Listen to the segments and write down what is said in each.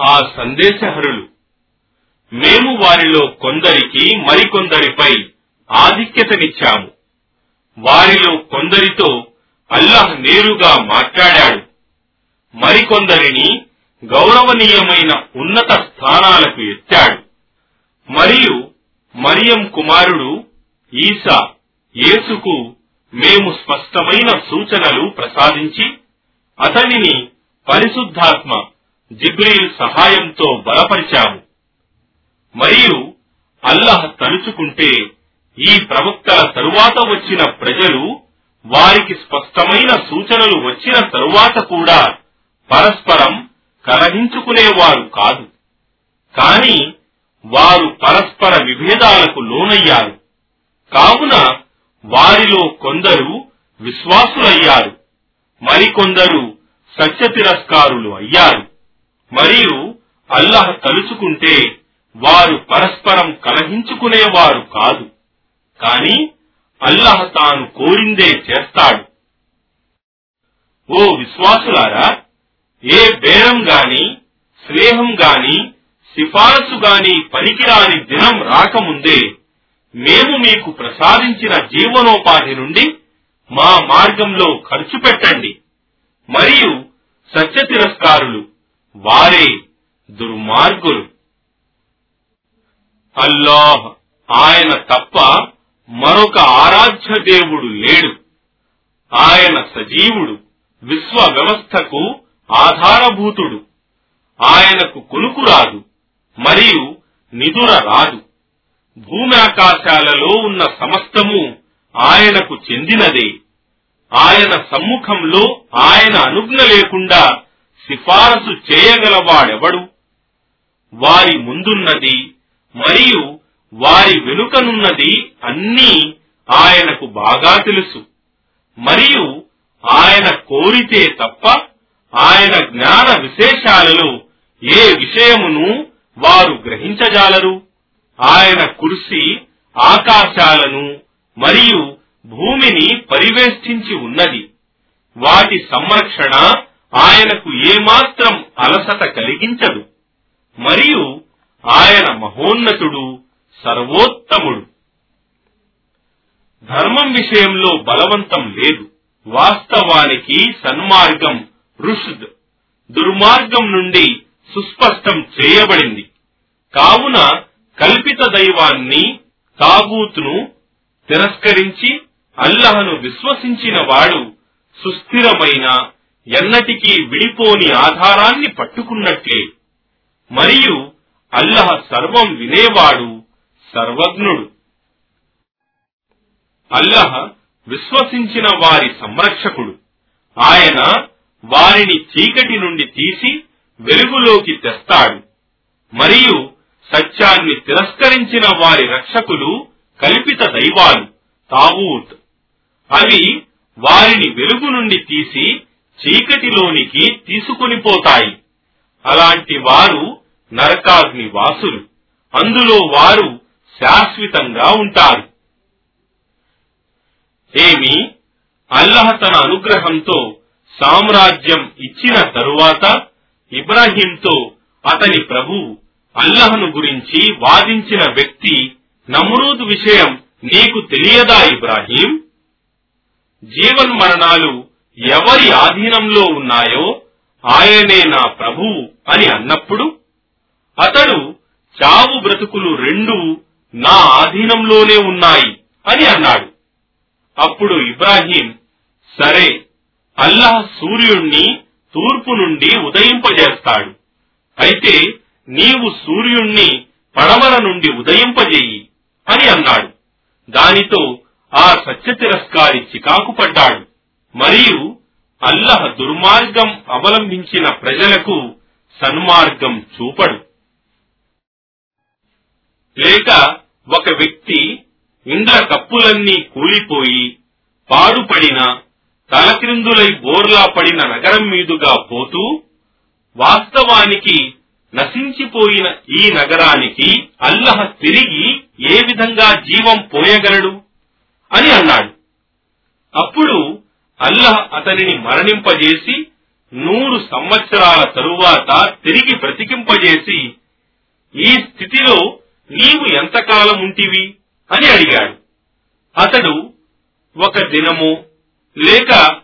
ఆ సందేశహరులు. మేము వారిలో కొందరికి మరికొందరిపై ఆధిక్యతనిచ్చాము. వారిలో కొందరితో అల్లాహ్ నేరుగా మాట్లాడాడు. మరికొందరిని గౌరవనీయమైన ఉన్నత స్థానాలకు ఎత్తాడు. మరియు మరియం కుమారుడు ఈసా యేసుకు మేము స్పష్టమైన సూచనలు ప్రసాదించి అతనిని పరిశుద్ధాత్మ జిబ్రీల్ సహాయంతో బలపరిచాము. మరియు అల్లహ తలుచుకుంటే ఈ ప్రవక్తల తరువాత వచ్చిన ప్రజలు వారికి స్పష్టమైన సూచనలు వచ్చిన తరువాత కూడా పరస్పరం కలహించుకునేవారు కాదు. కాని వారు పరస్పర విభేదాలకు లోనయ్యారు. కావున వారిలో కొందరు విశ్వాసులయ్యారు. మరికొందరు సత్య తిరస్కారులు అయ్యారు. మరియు అల్లహ తలుచుకుంటే వారు పరస్పరం కలహించుకునేవారు కాదు. కాని అల్లహ తాను కోరిందే చేస్తాడు. ఓ విశ్వాసులారా ఏ బేరం గాని స్నేహం గాని సిఫారసు గాని పనికిరాని దినం రాకముందే మేము మీకు ప్రసాదించిన జీవనోపాధి నుండి మా మార్గంలో ఖర్చు పెట్టండి. మరియు సత్య తిరస్కారులు వారే దుర్మార్గులు. అల్లాహ్ ఆయన తప్ప మరొక ఆరాధ్య దేవుడు లేడు. ఆయన సజీవుడు విశ్వ వ్యవస్థకు ఆధారభూతుడు. ఆయనకు కొనుకు రాదు మరియు నిదుర రాదు. భూమి ఆకాశాలలో ఉన్న సమస్తము ఆయనకు చెందినదే. ఆయన సమ్ముఖంలో ఆయన అనుజ్ఞ లేకుండా సిఫారసు చేయగలవాడెవడు? వారి ముందున్నది మరియు వారి వెనుకనున్నది అన్నీ ఆయనకు బాగా తెలుసు. మరియు ఆయన కోరితే తప్ప ఆయన జ్ఞాన విశేషాలలో ఏ విషయమును వారు గ్రహించజాలరు. ఆయన కుర్సీ ఆకాశాలను మరియు భూమిని పరివేష్టించి ఉన్నది. వాటి సంరక్షణ ఆయనకు ఏమాత్రం అలసట కలిగించదు. మరియు ఆయన మహోన్నతుడు సర్వోత్తముడు. ధర్మం విషయంలో బలవంతం లేదు. వాస్తవానికి సన్మార్గం రుషుద్. దుర్మార్గం నుండి సుస్పష్టం చేయబడింది. కావున కల్పిత దైవాన్ని తాగూతును తిరస్కరించి అల్లహను విశ్వసించిన వాడు సుస్థిరమైన ఎన్నటికీ విడిపోని ఆధారాన్ని పట్టుకున్నట్లే. మరియు అల్లహ సర్వం వినేవాడు సర్వజ్ఞుడు. అల్లహ విశ్వసించిన వారి సంరక్షకుడు. ఆయన వారిని చీకటి నుండి తీసి వెలుగులోకి తెస్తాడు. మరియు సత్యాన్ని తిరస్కరించిన వారి రక్షకులు కల్పిత దైవాలు తావూత్. అవి వారిని వెలుగు నుండి తీసి చీకటిలోనికి తీసుకొని పోతాయి. అలాంటి వారు నరకాగ్ని వాసులు. అందులో వారు శాశ్వతంగా ఉంటారు. ఏమి? అల్లహ తన అనుగ్రహంతో సామ్రాజ్యం ఇచ్చిన తరువాత ఇబ్రాహీంతో అతని ప్రభు అల్లహను గురించి వాదించిన వ్యక్తి నమ్రూద్ విషయం నీకు తెలియదా ఇబ్రాహీం? జీవన్మరణాలు ఎవరి ఆధీనంలో ఉన్నాయో ఆయనే నా ప్రభువు అని అన్నప్పుడు అతడు చావు బ్రతుకులు రెండు నా ఆధీనంలోనే ఉన్నాయి అని అన్నాడు. అప్పుడు ఇబ్రాహీం సరే అల్లాహ్ సూర్యుణ్ణి తూర్పు నుండి ఉదయింపజేస్తాడు. అయితే నీవు సూర్యుణ్ణి పడమర నుండి ఉదయింపజేయి అని అన్నాడు. దానితో ఆ సత్య తిరస్కారి చికాకు పడ్డాడు మరియు అల్లహ దుర్మార్గం అవలంబించిన ప్రజలకు సన్మార్గం చూపడు. లేక ఒక వ్యక్తి ఇండ్ల కప్పులన్నీ కూలిపోయి పాడుపడిన తలక్రిందులై బోర్లా పడిన నగరం మీదుగా పోతూ వాస్తవానికి నశించిపోయిన ఈ నగరానికి అల్లహ తిరిగి ఏ విధంగా జీవం పోయగలడు? అని అన్నాడు. అప్పుడు అల్లహ అతనిని మరణింపజేసి నూరు సంవత్సరాల తరువాత తిరిగి బ్రతికింపజేసి ఈ స్థితిలో నీవు ఎంతకాలం ఉంటివి? అని అడిగాడు. అతడు ఒక దినము లేక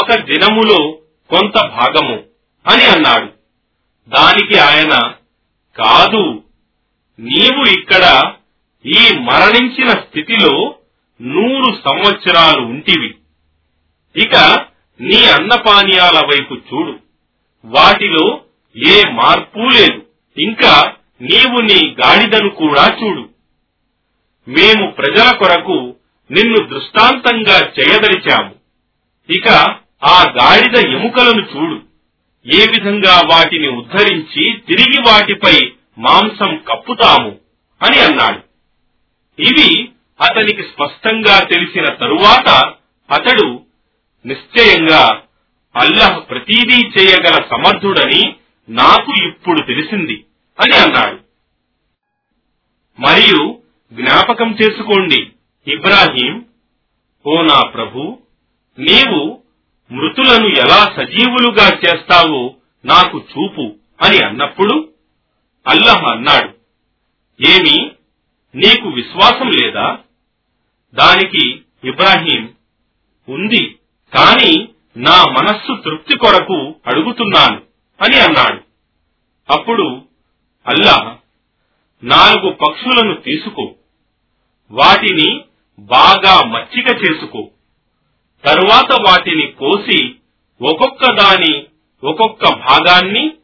ఒక దినములో కొంత భాగము అని అన్నాడు. దానికి ఆయన కాదు నీవు ఇక్కడ ఈ మరణించిన స్థితిలో నూరు సంవత్సరాలు ఉంటివి. ఇక నీ అన్నపానీయాల వైపు చూడు. వాటిలో ఏ మార్పు లేదు. ఇంకా నీవు నీ గాడిదను కూడా చూడు. మేము ప్రజల కొరకు నిన్ను దృష్టాంతంగా చేయదలిచాము. ఇక ఆ గాడిద ఎముకలను చూడు. ఏ విధంగా వాటిని ఉద్ధరించి తిరిగి వాటిపై మాంసం కప్పుతాము అని అన్నాడు. ఇవి అతనికి స్పష్టంగా తెలిసిన తరువాత అతడు నిశ్చయంగా అల్లహ్ ప్రతీదీ చేయగల సమర్థుడని నాకు ఇప్పుడు తెలిసింది అని అన్నాడు. మరియు జ్ఞాపకం చేసుకోండి ఇబ్రాహీం ఓ నా ప్రభు నీవు మృతులను ఎలా సజీవులుగా చేస్తావో నాకు చూపు అని అన్నప్పుడు అల్లహ అన్నాడు ఏమి నీకు విశ్వాసం లేదా? దానికి ఇబ్రాహీం ఉంది కాని నా మనస్సు తృప్తి కొరకు అడుగుతున్నాను అని అన్నాడు. అప్పుడు అల్లా నాలుగు పక్షులను తీసుకో. వాటిని బాగా మచ్చిక చేసుకో. తరువాత వాటిని కోసి ఒక్కొక్క దాని ఒక్కొక్క భాగాన్ని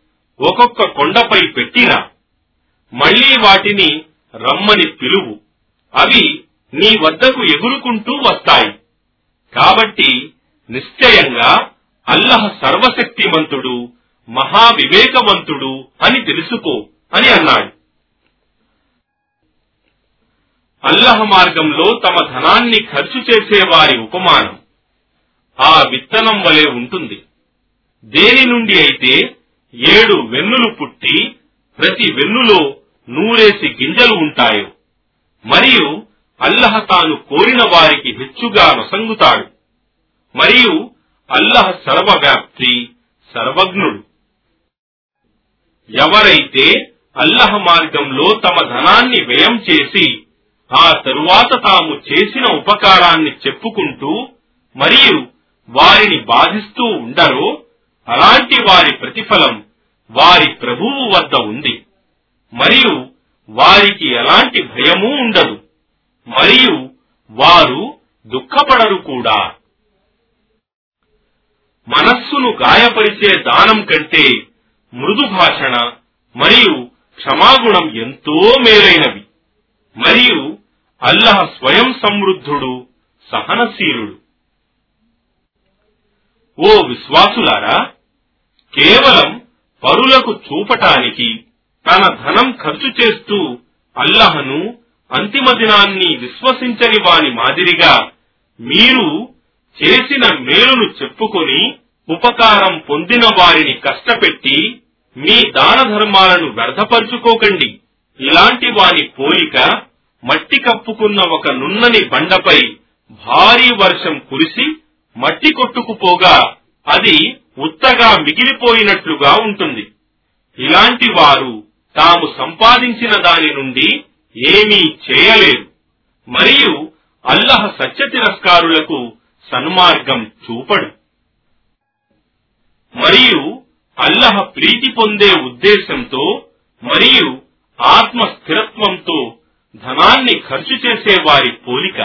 ఒక్కొక్క కొండపై పెట్టిరా. మళ్ళీ వాటిని రమ్మని పిలువు. అవి నీ వద్దకు ఎగురుకుంటూ వస్తాయి. కాబట్టి నిశ్చయంగా అల్లహ సర్వశక్తిమంతుడు మహావివేకవంతుడు అని తెలుసుకో అని అన్నాడు. అల్లహ మార్గంలో తమ ధనాన్ని ఖర్చు చేసే వారి ఉపమానం ఆ విత్తనం వలె ఉంటుంది. దేని నుండి అయితే ఏడు వెన్నులు పుట్టి ప్రతి వెన్నులో నూరేసి గింజలు ఉంటాయో మరియు అల్లహ తాను కోరిన వారికి హెచ్చుగా నొసంగుతాడు. మరియు అల్లహ సర్వవ్యాప్తి సర్వజ్ఞుడు. ఎవరైతే అల్లహ మార్గంలో తమ ధనాన్ని వ్యయం చేసి ఆ తరువాత తాము చేసిన ఉపకారాన్ని చెప్పుకుంటూ మరియు వారిని బాధిస్తూ ఉండరో అలాంటి వారి ప్రతిఫలం వారి ప్రభువు వద్ద ఉంది. మరియు వారికి ఎలాంటి భయమూ ఉండదు. మరియు వారు దుఃఖపడరు కూడా. మనస్సును గాయపరిచే దానం కంటే మృదు భాషణ మరియు క్షమాగుణం ఎంతో మేలైనవి. మరియు అల్లహ స్వయం సమృద్ధుడు సహనశీలుడు. ఓ విశ్వాసులారా కేవలం పరులకు చూపటానికి తన ధనం ఖర్చు చేస్తూ అల్లహను అంతిమ దినాన్ని విశ్వసించని వాని మాదిరిగా మీరు చేసిన మేలును చెప్పుకొని ఉపకారం పొందిన వారిని కష్టపెట్టి మీ దాన ధర్మాలను వ్యర్థపరుచుకోకండి. ఇలాంటి వారి పోలిక మట్టి కప్పుకున్న ఒక నున్నని బండపై భారీ వర్షం కురిసి మట్టి కొట్టుకుపోగా అది ఉత్తగా మిగిలిపోయినట్లుగా ఉంటుంది. ఇలాంటి వారు తాము సంపాదించిన దాని నుండి ఏమీ చేయలేరు మరియు అల్లహ సత్య తిరస్కారులకు సన్మార్గం చూపడు. మరియు అల్లహ ప్రీతి పొందే ఉద్దేశంతో మరియు ఆత్మ స్థిరత్వంతో ధనాన్ని ఖర్చు చేసే వారి పోలిక.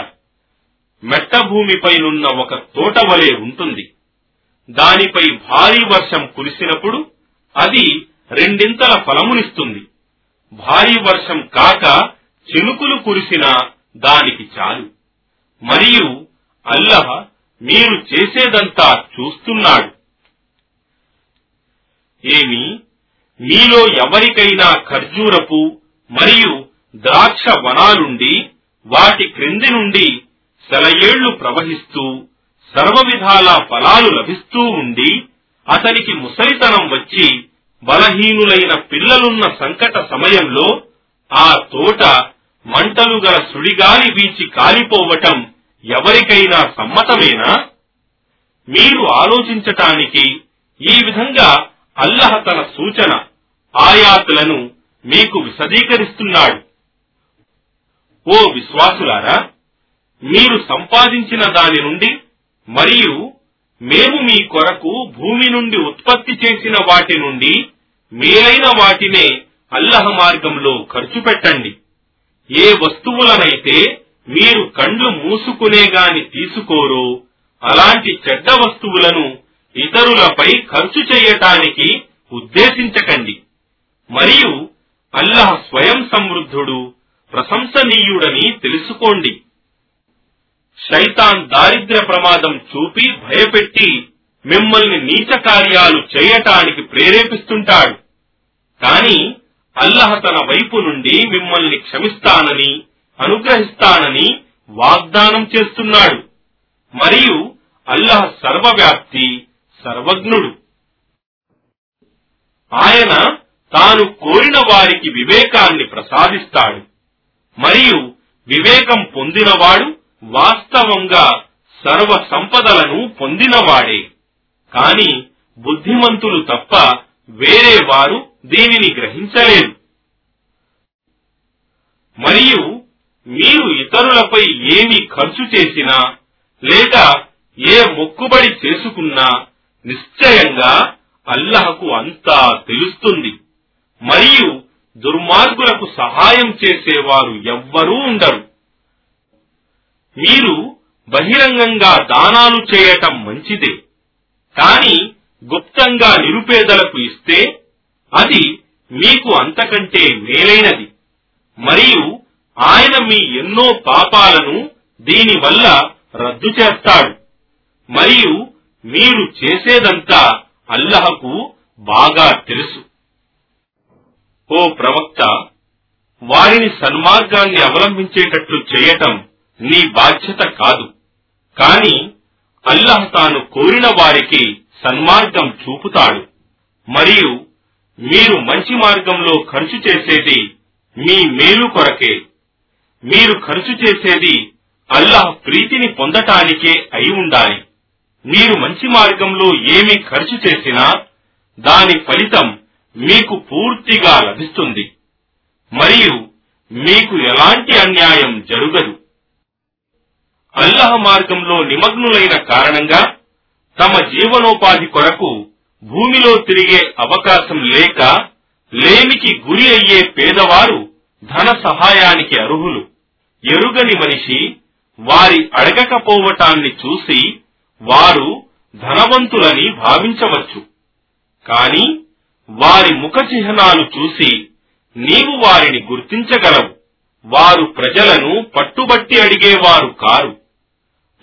మెట్ట భూమిపైనున్న ఒక తోట వలె ఉంటుంది. దానిపై భారీ వర్షం కురిసినప్పుడు అది రెండింతల ఫలమునిస్తుంది. భారీ వర్షం కాక చినుకులు కురిసినా దానికి చాలు. మరియు అల్లహ మీరు చేసేదంతా చూస్తున్నాడు. ఏమి? మీలో ఎవరికైనా ఖర్జూరపు మరియు ద్రాక్ష వనాలుండి వాటి క్రింది నుండి సెలయేళ్ళు ప్రవహిస్తూ సర్వ విధాల ఫలాలు లభిస్తూ ఉండి అతనికి ముసలితనం వచ్చి బలహీనులైన పిల్లలున్న సంకట సమయంలో ఆ తోట మంటలు గల సుడిగాలి వీచి కాలిపోవటం ఎవరికైనా సమ్మతమేనా? మీరు ఆలోచించటానికి ఈ విధంగా అల్లహ తన సూచన ఆయాతులను మీకు విశదీకరిస్తున్నాడు. ఓ విశ్వాసులారా మీరు సంపాదించిన దాని నుండి మరియు మేము మీ కొరకు భూమి నుండి ఉత్పత్తి చేసిన వాటి నుండి మేలైన వాటినే అల్లహ మార్గంలో ఖర్చు పెట్టండి. ఏ వస్తువులనైతే మీరు కండ్లు మూసుకునే గాని తీసుకోరో అలాంటి చెడ్డ వస్తువులను ఇతరులపై ఖర్చు చేయటానికి ఉద్దేశించకండి. మరియు అల్లహ స్వయం సమృద్ధుడు ప్రశంసనీయుడని తెలుసుకోండి. శైతాన్ దారిద్ర్య ప్రమాదం చూపి భయపెట్టి మిమ్మల్ని నీచ కార్యాలు చేయటానికి ప్రేరేపిస్తుంటాడు. కాని అల్లహ తన వైపు నుండి మిమ్మల్ని క్షమిస్తానని అనుగ్రహిస్తానని వాగ్దానం చేస్తున్నాడు. మరియు అల్లహ సర్వవ్యాప్తి సర్వజ్ఞుడు ఆయన తాను కోరిన వారికి వివేకాన్ని ప్రసాదిస్తాడు. మరియు వివేకం పొందినవాడు వాస్తవంగా సర్వ సంపదలను పొందినవాడే. కాని బుద్ధిమంతులు తప్ప వేరే వారు దీనిని గ్రహించలేరు మరియు మీరు ఇతరులపై ఏమి ఖర్చు చేసినా లేదా ఏ మొక్కుబడి చేసుకున్నా నిశ్చయంగా అల్లహకు అంతా తెలుస్తుంది. మరియు దుర్మార్గులకు సహాయం చేసేవారు ఎవ్వరూ ఉండరు. మీరు బహిరంగంగా దానాలు చేయటం మంచిదే. కాని గుప్తంగా నిరుపేదలకు ఇస్తే అది మీకు అంతకంటే మేలైనది. మరియు ఆయన మీ ఎన్నో పాపాలను దీనివల్ల రద్దు చేస్తాడు. మరియు మీరు చేసేదంతా అల్లహకు బాగా తెలుసు. ఓ ప్రవక్త వారిని సన్మార్గాన్ని అవలంబించేటట్లు చేయటం నీ బాధ్యత కాదు. కాని అల్లహ తాను కోరిన వారికి సన్మార్గం చూపుతాడు. మరియు మీరు మంచి మార్గంలో ఖర్చు చేసేది మీ మేలు కొరకే. మీరు ఖర్చు చేసేది అల్లాహ్ ప్రీతిని పొందటానికే అయి ఉండాలి. మీరు మంచి మార్గంలో ఏమి ఖర్చు చేసినా దాని ఫలితం మీకు పూర్తిగా లభిస్తుంది. మరియు మీకు ఎలాంటి అన్యాయం జరుగదు. అల్లహ మార్గంలో నిమగ్నులైన కారణంగా తమ జీవనోపాధి కొరకు భూమిలో తిరిగే అవకాశం లేక లేమికి గురి అయ్యే పేదవారు ధన సహాయానికి అర్హులు. ఎరుగని మనిషి వారి అడగకపోవటాన్ని చూసి వారు ధనవంతులని భావించవచ్చు. కాని వారి ముఖ చిహ్నాలు చూసి నీవు వారిని గుర్తించగలవు. వారు ప్రజలను పట్టుబట్టి అడిగేవారు కారు.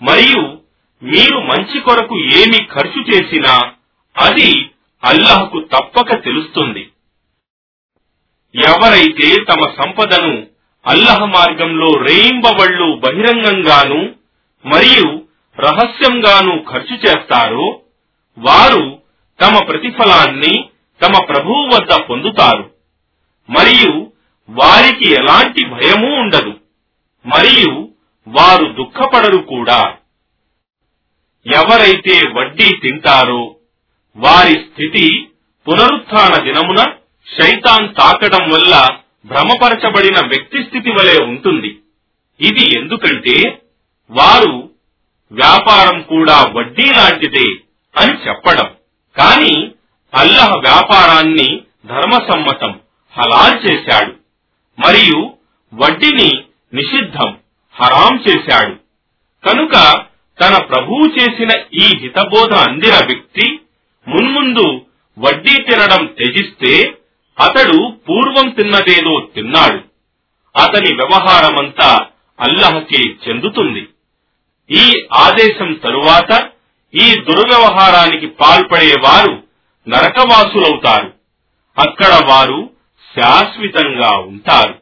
మరియు మీరు మంచి కొరకు ఏమి ఖర్చు చేసినా అది అల్లహకు తప్పక తెలుస్తుంది. ఎవరైతే తమ సంపదను అల్లహ మార్గంలో రేయింబవళ్ళు బహిరంగంగాను మరియు రహస్యంగాను ఖర్చు చేస్తారో వారు తమ ప్రతిఫలాన్ని తమ ప్రభువు వద్ద పొందుతారు. మరియు వారికి ఎలాంటి భయమూ ఉండదు. మరియు వారు దుఃఖపడరు కూడా. ఎవరైతే వడ్డీ తింటారో వారి స్థితి పునరుత్న దినమున శైతాన్ తాకడం వల్ల భ్రమపరచబడిన వ్యక్తి స్థితి వలె ఉంటుంది. ఇది ఎందుకంటే వారు వ్యాపారం కూడా వడ్డీ లాంటిదే అని చెప్పడం. కాని అల్లహ వ్యాపారాన్ని ధర్మసమ్మతం హలాల్ చేశాడు. మరియు వడ్డీని నిషిద్ధం హరాం చేశాడు. కనుక తన ప్రభువు చేసిన ఈ హితబోధ అందిన వ్యక్తి మున్ముందు వడ్డీ తినడం త్యజిస్తే అతడు పూర్వం తిన్నదేదో తిన్నాడు. అతని వ్యవహారమంతా అల్లహకే చెందుతుంది. ఈ ఆదేశం తరువాత ఈ దుర్వ్యవహారానికి పాల్పడేవారు నరకవాసులవుతారు. అక్కడ వారు శాశ్వతంగా ఉంటారు.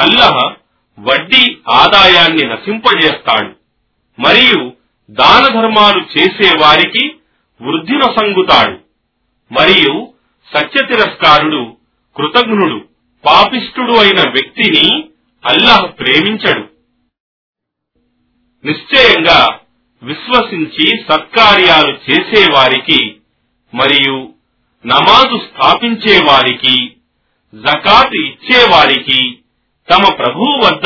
అల్లహ వడ్డీ ఆదాయాన్ని నశింపజేస్తాడు. మరియు దాన ధర్మాలు చేసే వారికి వృద్ధి నొసంగుతాడు మరియు సత్య తిరస్కారుడు కృతజ్ఞుడు పాపిష్ఠుడు అయిన వ్యక్తిని అల్లాహ్ ప్రేమించడు. నిశ్చయంగా విశ్వసించి సత్కార్యాలు చేసేవారికి మరియు నమాజు స్థాపించేవారికి జకాత్ ఇచ్చేవారికి తమ ప్రభువు వద్ద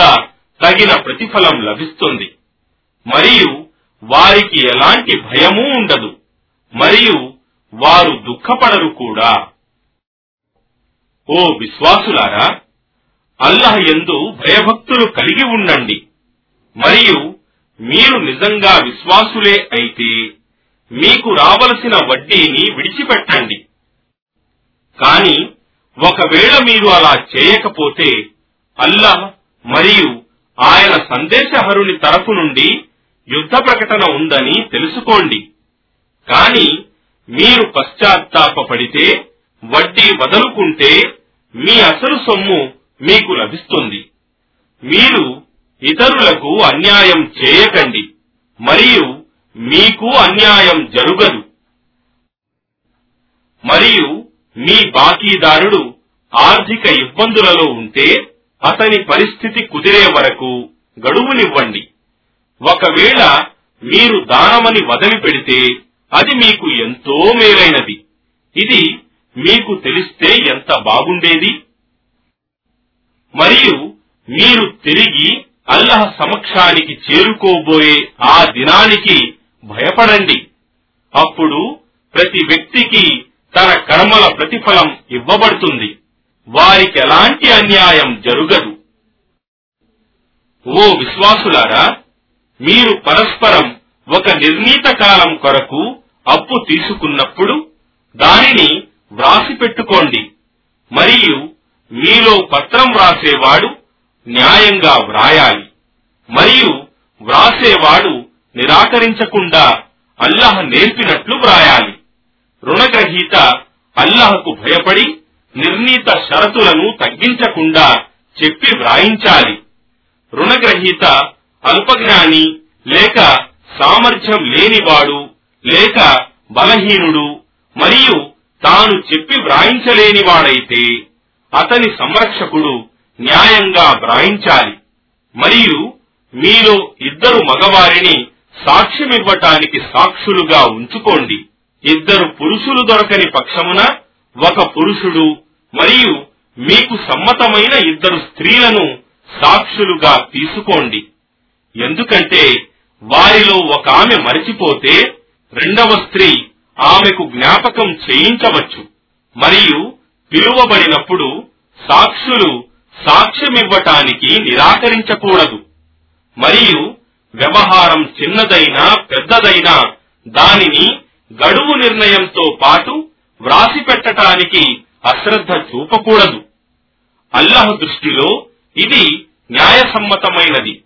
తగిన ప్రతిఫలం లభిస్తుంది. మరియు వారికి ఎలాంటి భయమూ ఉండదు. మరియు వారు దుఃఖపడరు కూడా. ఓ విశ్వాసులారా అల్లహ ఎందు భయభక్తులు కలిగి ఉండండి. మరియు మీరు నిజంగా విశ్వాసులే అయితే మీకు రావలసిన వడ్డీని విడిచిపెట్టండి. కాని ఒకవేళ మీరు అలా చేయకపోతే అల్లాహ్ మరియు ఆయన సందేశహరుని తరపు నుండి యుద్ధ ప్రకటన ఉందని తెలుసుకోండి. కాని మీరు పశ్చాత్తాపడితే వడ్డీ వదులుకుంటే మీ అసలు సొమ్ము మీకు లభిస్తుంది. మీరు ఇతరులకు అన్యాయం చేయకండి మరియు మీకు అన్యాయం జరుగదు. మరియు మీ బాకీదారుడు ఆర్థిక ఇబ్బందులలో ఉంటే అతని పరిస్థితి కుదిరే వరకు గడువునివ్వండి. ఒకవేళ మీరు దానమని వదిలిపెడితే అది మీకు ఎంతో మేలైనది. ఇది మీకు తెలిస్తే ఎంత బాగుండేది? మరియు మీరు తిరిగి అల్లహ సమక్షానికి చేరుకోబోయే ఆ దినానికి భయపడండి. అప్పుడు ప్రతి వ్యక్తికి తన కర్మల ప్రతిఫలం ఇవ్వబడుతుంది. వారికి ఎలాంటి అన్యాయం జరుగదు. ఓ విశ్వాసులారా మీరు పరస్పరం ఒక నిర్ణీత కాలం కొరకు అప్పు తీసుకున్నప్పుడు దానిని వ్రాసి పెట్టుకోండి మరియు మీలో పత్రం వ్రాసేవాడు న్యాయంగా వ్రాయాలి. మరియు వ్రాసేవాడు నిరాకరించకుండా అల్లహ నేర్పినట్లు వ్రాయాలి. రుణగ్రహీత అల్లహకు భయపడి నిర్ణీత షరతులను తగ్గించకుండా చెప్పి వ్రాయించాలి. రుణగ్రహీత అల్పజ్ఞాని లేక సామర్థ్యం లేనివాడు లేక బలహీనుడు మరియు తాను చెప్పి వ్రాయించలేనివాడైతే అతని సంరక్షకుడు న్యాయంగా వ్రాయించాలి మరియు మీలో ఇద్దరు మగవారిని సాక్ష్యమివ్వటానికి సాక్షులుగా ఉంచుకోండి. ఇద్దరు పురుషులు దొరకని పక్షమున ఒక పురుషుడు మరియు మీకు సమ్మతమైన ఇద్దరు స్త్రీలను సాక్షులుగా తీసుకోండి. ఎందుకంటే వారిలో ఒక ఆమె మరిచిపోతే రెండవ స్త్రీ ఆమెకు జ్ఞాపకం చేయించవచ్చు. మరియు పిలువబడినప్పుడు సాక్షులు సాక్ష్యమివ్వటానికి నిరాకరించకూడదు. మరియు వ్యవహారం చిన్నదైనా పెద్దదైనా దానిని గడువు నిర్ణయంతో పాటు వ్రాసి పెట్టటానికి అశ్రద్ధ చూపకూడదు. అల్లహ దృష్టిలో ఇది న్యాయసమ్మతమైనది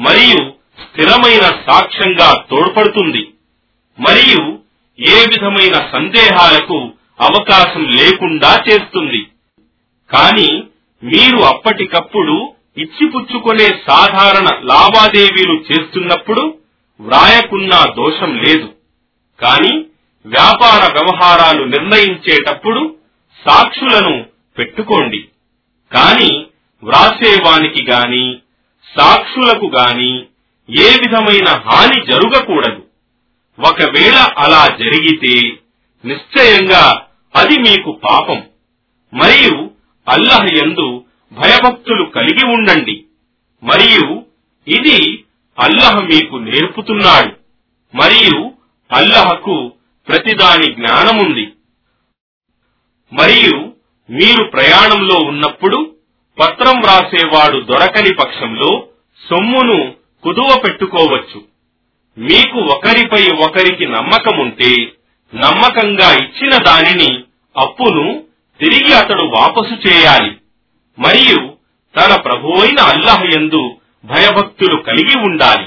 మరియు స్థిరమైన సాక్ష్యంగా తోడ్పడుతుంది. మరియు ఏ విధమైన సందేహాలకు అవకాశం లేకుండా చేస్తుంది. కానీ మీరు అప్పటికప్పుడు ఇచ్చిపుచ్చుకునే సాధారణ లావాదేవీలు చేస్తున్నప్పుడు వ్రాయకున్నా దోషం లేదు. కాని వ్యాపార వ్యవహారాలు నిర్ణయించేటప్పుడు సాక్షులను పెట్టుకోండి. కాని వ్రాసేవానికి గాని సాక్షులకు గాని ఏ విధమైన హాని జరగకూడదు. ఒకవేళ అలా జరిగితే నిశ్చయంగా అది మీకు పాపం. మరియు అల్లహ యందు భయభక్తులు కలిగి ఉండండి. మరియు ఇది అల్లహ మీకు నేర్పుతున్నాడు. మరియు అల్లహకు ప్రతిదాని జ్ఞానముంది. మరియు మీరు ప్రయాణంలో ఉన్నప్పుడు పత్రం వ్రాసేవాడు దొరకని పక్షంలో సొమ్మును కుదువ పెట్టుకోవచ్చు. మీకు ఒకరిపై ఒకరికి నమ్మకముంటే నమ్మకంగా ఇచ్చిన దానిని అప్పును తిరిగి అతడు వాపసు చేయాలి. మరియు తన ప్రభువైన అల్లాహ్ యందు భయభక్తులు కలిగి ఉండాలి.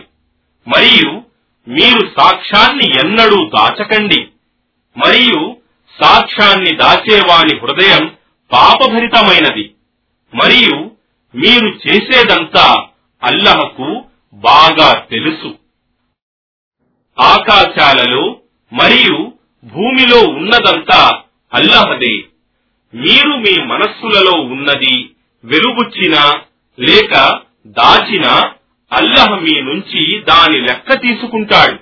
మరియు మీరు సాక్ష్యాన్ని ఎన్నడూ దాచకండి. మరియు సాక్ష్యాన్ని దాచేవాని హృదయం పాపభరితమైనది. మరియు మీరు చేసేదంతా అల్లహకు బాగా తెలుసు. ఆకాశాలలో మరియు భూమిలో ఉన్నదంతా అల్లహదే. మీరు మీ మనస్సులలో ఉన్నది వెలుగుచ్చినా లేక దాచినా అల్లహ మీ నుంచి దాని లెక్క తీసుకుంటాడు.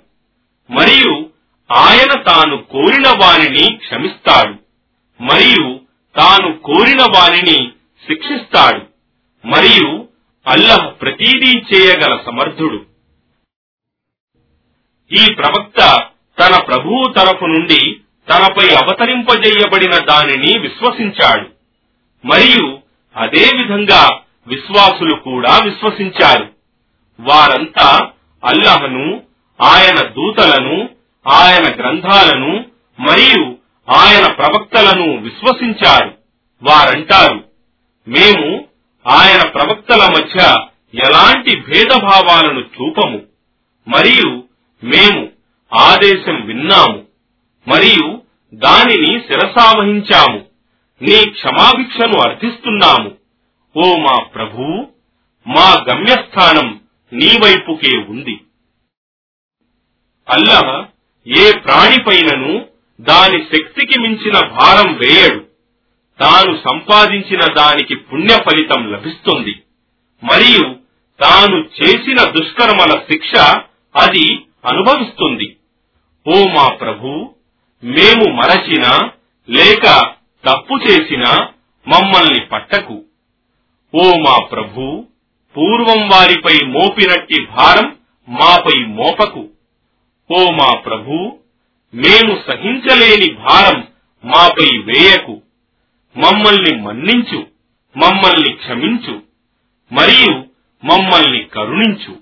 మరియు ఆయన తాను కోరిన వానిని క్షమిస్తాడు. మరియు తాను కోరిన వానిని శిక్షిస్తాడు. మరియు అల్లహ్ ప్రతీదీ చేయగల సమర్థుడు. ఈ ప్రవక్త తన ప్రభువు తరఫు నుండి తనపై అవతరింపజేయబడిన దానిని విశ్వసించాడు. మరియు అదే విధంగా విశ్వాసులు కూడా విశ్వసించారు. వారంతా అల్లహను ఆయన దూతలను ఆయన గ్రంథాలను మరియు ఆయన ప్రవక్తలను విశ్వసించారు. వారంటారు మేము ఆయన ప్రవక్తల మధ్య ఎలాంటి భేదభావాలను చూపము? మరియు మేము ఆదేశం విన్నాము. మరియు దానిని శిరసావహించాము నీ క్షమాభిక్షను అర్థిస్తున్నాము ఓ మా ప్రభువు మా గమ్యస్థానం నీ వైపుకే ఉంది. అల్లహ ఏ ప్రాణిపైనను దాని శక్తికి మించిన భారం వేయడు. తాను సంపాదించిన దానికి పుణ్య ఫలితం లభిస్తుంది. మరియు తాను చేసిన దుష్కర్మల శిక్ష అది అనుభవిస్తుంది. ఓ మా ప్రభు మేము మరచినా లేక తప్పు చేసినా మమ్మల్ని పట్టకు. ఓ మా ప్రభు పూర్వం వారిపై మోపినట్టి భారం మాపై మోపకు. ఓ మా ప్రభు మేము సహించలేని భారం మాపై వేయకు. మమ్మల్ని మన్నించు మమ్మల్ని క్షమించు మరియు మమ్మల్ని కరుణించు.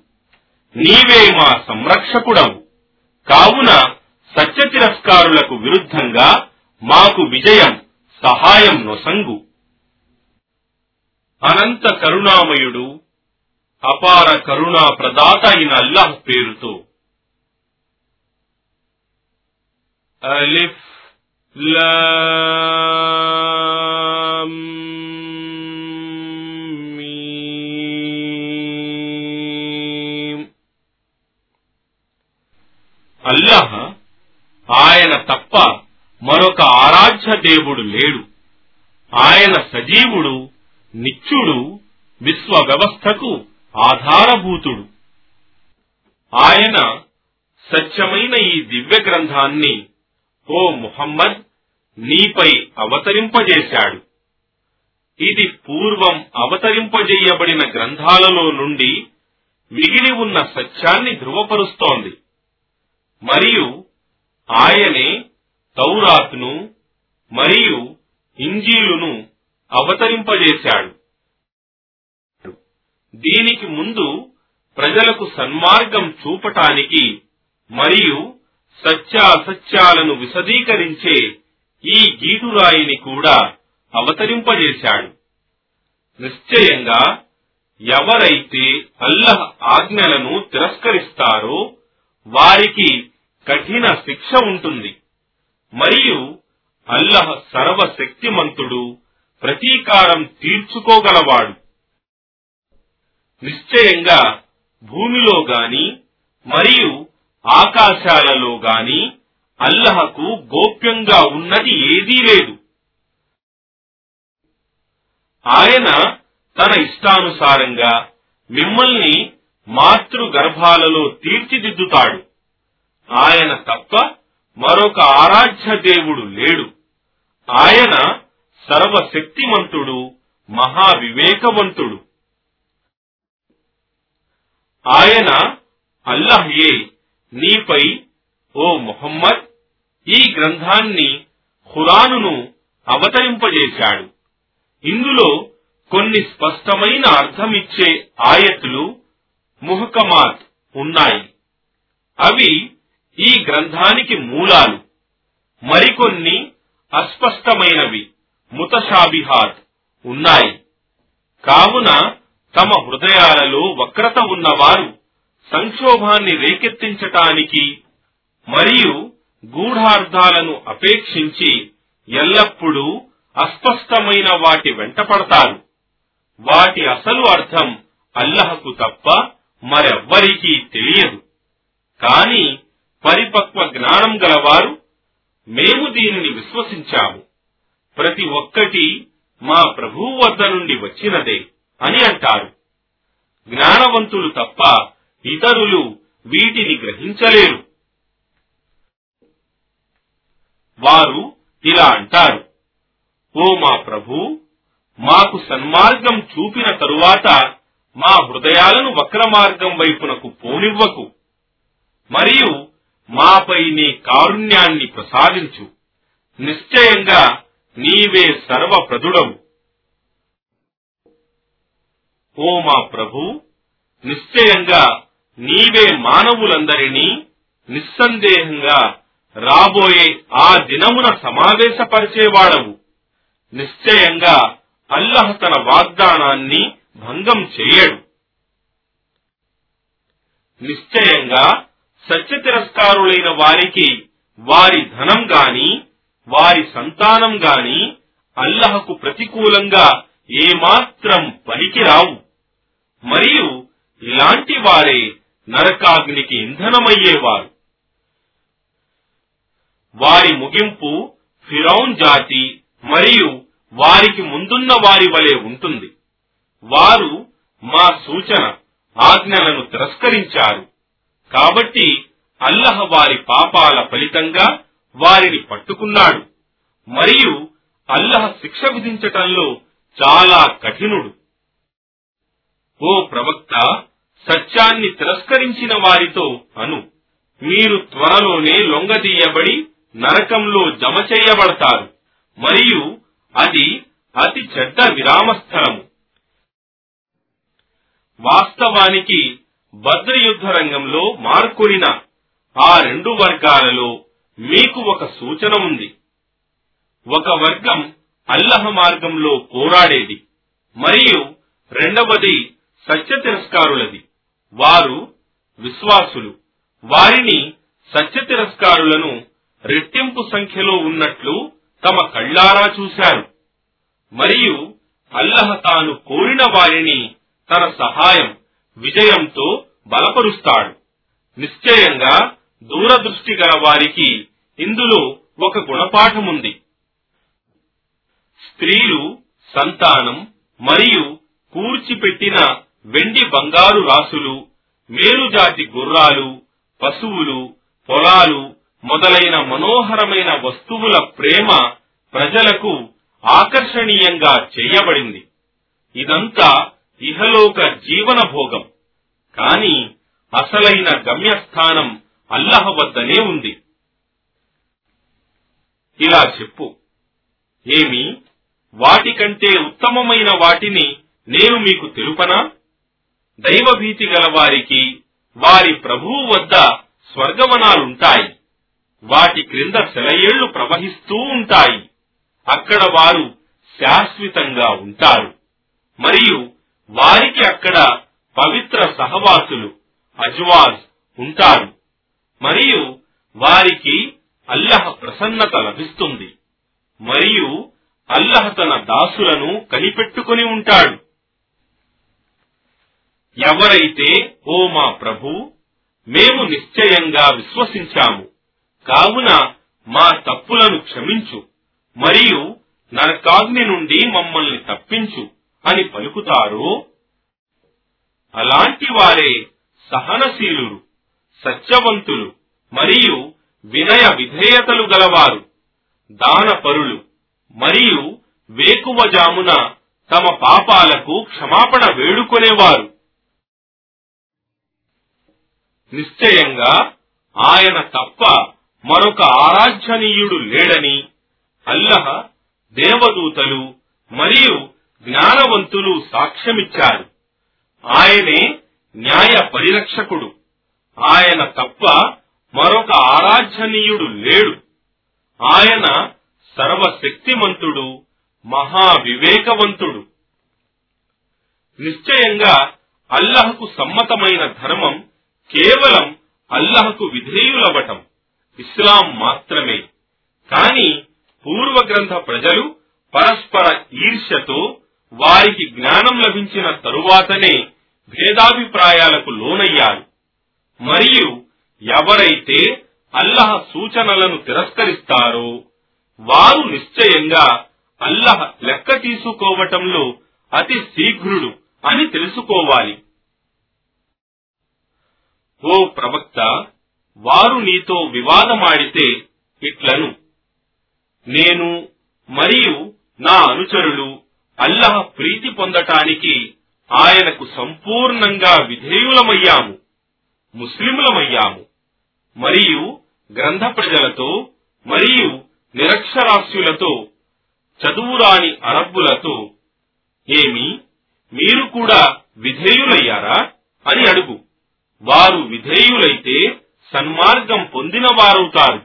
నీవే మా సంరక్షకుడవు. కావున సత్య తిరస్కారులకు విరుద్ధంగా మాకు విజయం సహాయం నొసంగు అనంత కరుణామయుడు అపార కరుణా ప్రదాత అయిన అల్లాహ్ పేరుతో అలిఫ్ లామ్ మీమ్. అల్లాహ్ ఆయన తప్ప మరొక ఆరాధ్య దేవుడు లేడు. ఆయన సజీవుడు నిత్యుడు విశ్వ వ్యవస్థకు ఆధారభూతుడు. ఆయన సత్యమైన ఈ దివ్య గ్రంథాన్ని ఓ ముహమ్మద్ నీపై అవతరింపజేశాడు. ఇది పూర్వం అవతరింపజేయబడిన గ్రంథాలలో నుండి మిగిలి ఉన్న సత్యాన్ని ధృవపరుస్తోంది. మరియు ఆయనే తౌరాత్ను మరియు ఇంజీలును అవతరింపజేశాడు. దీనికి ముందు ప్రజలకు సన్మార్గం చూపటానికి మరియు సత్యాసత్యాలను విశదీకరించే ఈ గీటురాయిని కూడా అవతరింపజేశాడు. నిశ్చయంగా ఎవరైతే అల్లహ ఆజ్ఞలను తిరస్కరిస్తారో వారికి కఠిన శిక్ష ఉంటుంది. మరియు అల్లహ సర్వశక్తిమంతుడు ప్రతీకారం తీర్చుకోగలవాడు. నిశ్చయంగా భూమిలో గాని మరియు ఆకాశాలలో గాని అల్లహకు గోప్యంగా ఉన్నది ఏదీ లేదు. ఆయన తన ఇష్టానుసారంగా మిమ్మల్ని మాతృ గర్భాలలో తీర్చిదిద్దుతాడు. ఆయన తప్ప మరొక ఆరాధ్య దేవుడు లేడు. ఆయన సర్వశక్తిమంతుడు మహావివేకవంతుడు. ఆయన అల్లహయే నీపై ఓ మొహమ్మద్ ఈ గ్రంథాన్ని ఖురానును అవతరింపజేశాడు. ఇందులో కొన్ని స్పష్టమైన అర్థమిచ్చే ఆయతులు ముహకమాత్ ఉన్నాయి. అవి ఈ గ్రంథానికి మూలాలు మరికొన్ని అస్పష్టమైనవి ముతషాబిహాత్ ఉన్నాయి. కావున తమ హృదయాలలో వక్రత ఉన్నవారు సంక్షోభాన్ని రేకెత్తించటానికి మరియు గూఢార్థాలను అపేక్షించి ఎల్లప్పుడూ అస్పష్టమైన వాటి వెంటపడతారు వాటి అసలు అర్థం అల్లహకు తప్ప మరెవ్వరికీ తెలియదు. కాని పరిపక్వ జ్ఞానం గలవారు మేము దీనిని విశ్వసించాము. ప్రతి ఒక్కటి మా ప్రభువు వద్ద నుండి వచ్చినదే అని అంటారు. జ్ఞానవంతులు తప్ప ఇతరులు వీటిని గ్రహించలేరు. వారు ఇలా అంటారు ఓ మా ప్రభు మాకు సన్మార్గం చూపిన తరువాత మా హృదయాలను వక్ర మార్గం వైపునకు పోనివ్వకు. మరియు మాపై నీ కారుణ్యాన్ని ప్రసాదించు. నిశ్చయంగా నీవే సర్వప్రదుడవు. ఓ మా ప్రభు నిశ్చయంగా నీవే మానవులందరినీ నిస్సందేహంగా రాబోయే ఆ దినమున సమావేశపరిచేవాడవు. నిశ్చయంగా అల్లహ తన వాగ్దానాన్ని భంగం చేయడు. నిశ్చయంగా సత్య తిరస్కారులైన వారికి వారి ధనం గాని వారి సంతానం గాని అల్లహకు ప్రతికూలంగా ఏమాత్రం పనికిరావు. మరియు ఇలాంటి వారే నరకాగ్నికి ఇంధనమయ్యేవారు. వారి ముగింపు ఫిరౌన్ జాతి మరియు వారికి ముందున్న వారి వలె ఉంటుంది. వారు మా సూచన ఆజ్ఞలను తిరస్కరించారు. కాబట్టి అల్లహ వారి పాపాల ఫలితంగా వారిని పట్టుకున్నాడు. మరియు అల్లహ శిక్ష విధించటంలో చాలా కఠినుడు. ఓ ప్రవక్త సత్యాన్ని తిరస్కరించిన వారితో అను. మీరు త్వరలోనే లొంగదీయబడి నరకంలో జమ చేయబడతారు. మరియు అది అతి చెడ్డ విరామస్థలము. వాస్తవానికి యుద్ధ రంగంలో మార్కొనిన ఆ రెండు వర్గాలలో మీకు ఒక సూచన ఉంది. ఒక వర్గం అల్లహ మార్గంలో పోరాడేది మరియు రెండవది సత్య తిరస్కారులది. వారు విశ్వాసులు. వారిని సత్య తిరస్కారులను రెట్టింపు సంఖ్యలో ఉన్నట్లు తమ కళ్ళారా చూశారు. మరియు అల్లహ తాను కోరిన వారిని తన సహాయం విజయంతో బలపరుస్తాడు. నిశ్చయంగా దూరదృష్టి గల వారికి ఇందులో ఒక గుణపాఠముంది. స్త్రీలు సంతానం మరియు కూర్చిపెట్టిన వెండి బంగారు రాసులు మేలుజాతి గుర్రాలు పశువులు పొలాలు మొదలైన మనోహరమైన వస్తువుల ప్రేమ ప్రజలకు ఆకర్షణీయంగా చేయబడింది. ఇదంతా ఇహలోక జీవన భోగం కాని అసలైన గమ్యస్థానం అల్లహ వద్దనే ఉంది. ఇలా చెప్పు. ఏమి? వాటికంటే ఉత్తమమైన వాటిని నేను మీకు తెలుపనా? దైవభీతి గల వారికి వారి ప్రభువు వద్ద స్వర్గవనాలుంటాయి. వాటి క్రింద సెలయేళ్ళు ప్రవహిస్తూ ఉంటాయి. అక్కడ వారు శాశ్వతంగా ఉంటారు. మరియు వారికి అక్కడ పవిత్ర సహవాసులు అజ్వాజ్ ఉంటారు. మరియు వారికి అల్లహ ప్రసన్నత లభిస్తుంది. మరియు అల్లహ తన దాసులను కనిపెట్టుకుని ఉంటాడు. ఎవరైతే ఓ మా ప్రభు మేము నిశ్చయంగా విశ్వసించాము. కావున మా తప్పులను క్షమించు. మరియు నరకాగ్ని నుండి మమ్మల్ని తప్పించు. అని పలుకుతారో అలాంటి వారే సహనశీలు సత్యవంతులు మరియు వినయ విధేయతలు గలవారు దానపరులు మరియు వేకువజామున తమ పాపాలకు క్షమాపణ వేడుకొనేవారు. నిశ్చయంగా ఆయన తప్ప మరొక ఆరాధ్యనీయుడు లేడని అల్లహ దేవదూతలు మరియు జ్ఞానవంతులు సాక్ష్యమిచ్చారు. ఆయనే న్యాయ పరిరక్షకుడు. ఆయన తప్ప మరొక ఆరాధ్యనీయుడు లేడు. ఆయన సర్వశక్తిమంతుడు మహావివేకవంతుడు. నిశ్చయంగా అల్లహకు సమ్మతమైన ధర్మం కేవలం అల్లహకు విధేయులవటం ఇస్లాం మాత్రమే. కాని పూర్వగ్రంథ ప్రజలు పరస్పర ఈర్ష్యతో వారికి జ్ఞానం లభించిన తరువాతనే భేదాభిప్రాయాలకు లోనయ్యారు. మరియు ఎవరైతే అల్లహ సూచనలను తిరస్కరిస్తారో వారు నిశ్చయంగా అల్లహ లెక్క తీసుకోవటంలో అతి శీఘ్రుడు అని తెలుసుకోవాలి. ఓ ప్రవక్త వారు నీతో వివాదమాడితే ఇట్లను. నేను మరియు నా అనుచరులు అల్లహ ప్రీతి పొందటానికి ఆయనకు సంపూర్ణంగా విధేయులమయ్యాము ముస్లిములమయ్యాము. మరియు గ్రంథ ప్రజలతో మరియు నిరక్షరాస్యులతో చదువురాని అరబ్బులతో ఏమి మీరు కూడా విధేయులయ్యారా అని అడుగు. వారు విధేయులైతే సన్మార్గం పొందిన వారవుతారు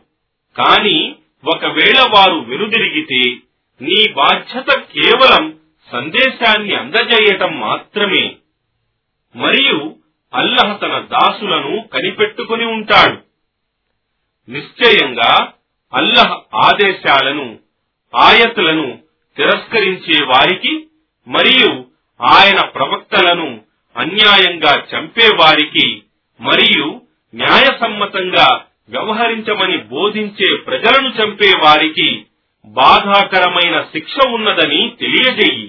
కాని ఒకవేళ వారు వెనుదిరిగితే నీ బాధ్యత కేవలం సందేశాన్ని అందజేయటం మాత్రమే. మరియు అల్లహ తన దాసులను కనిపెట్టుకుని ఉంటాడు. నిశ్చయంగా అల్లహ ఆదేశాలను ఆయతులను తిరస్కరించే వారికి మరియు ఆయన ప్రవక్తలను అన్యాయంగా చంపే వారికి మరియు న్యాయసమ్మతంగా వ్యవహరించమని బోధించే ప్రజలను చంపే వారికి బాధాకరమైన శిక్ష ఉన్నదని తెలియజేయి.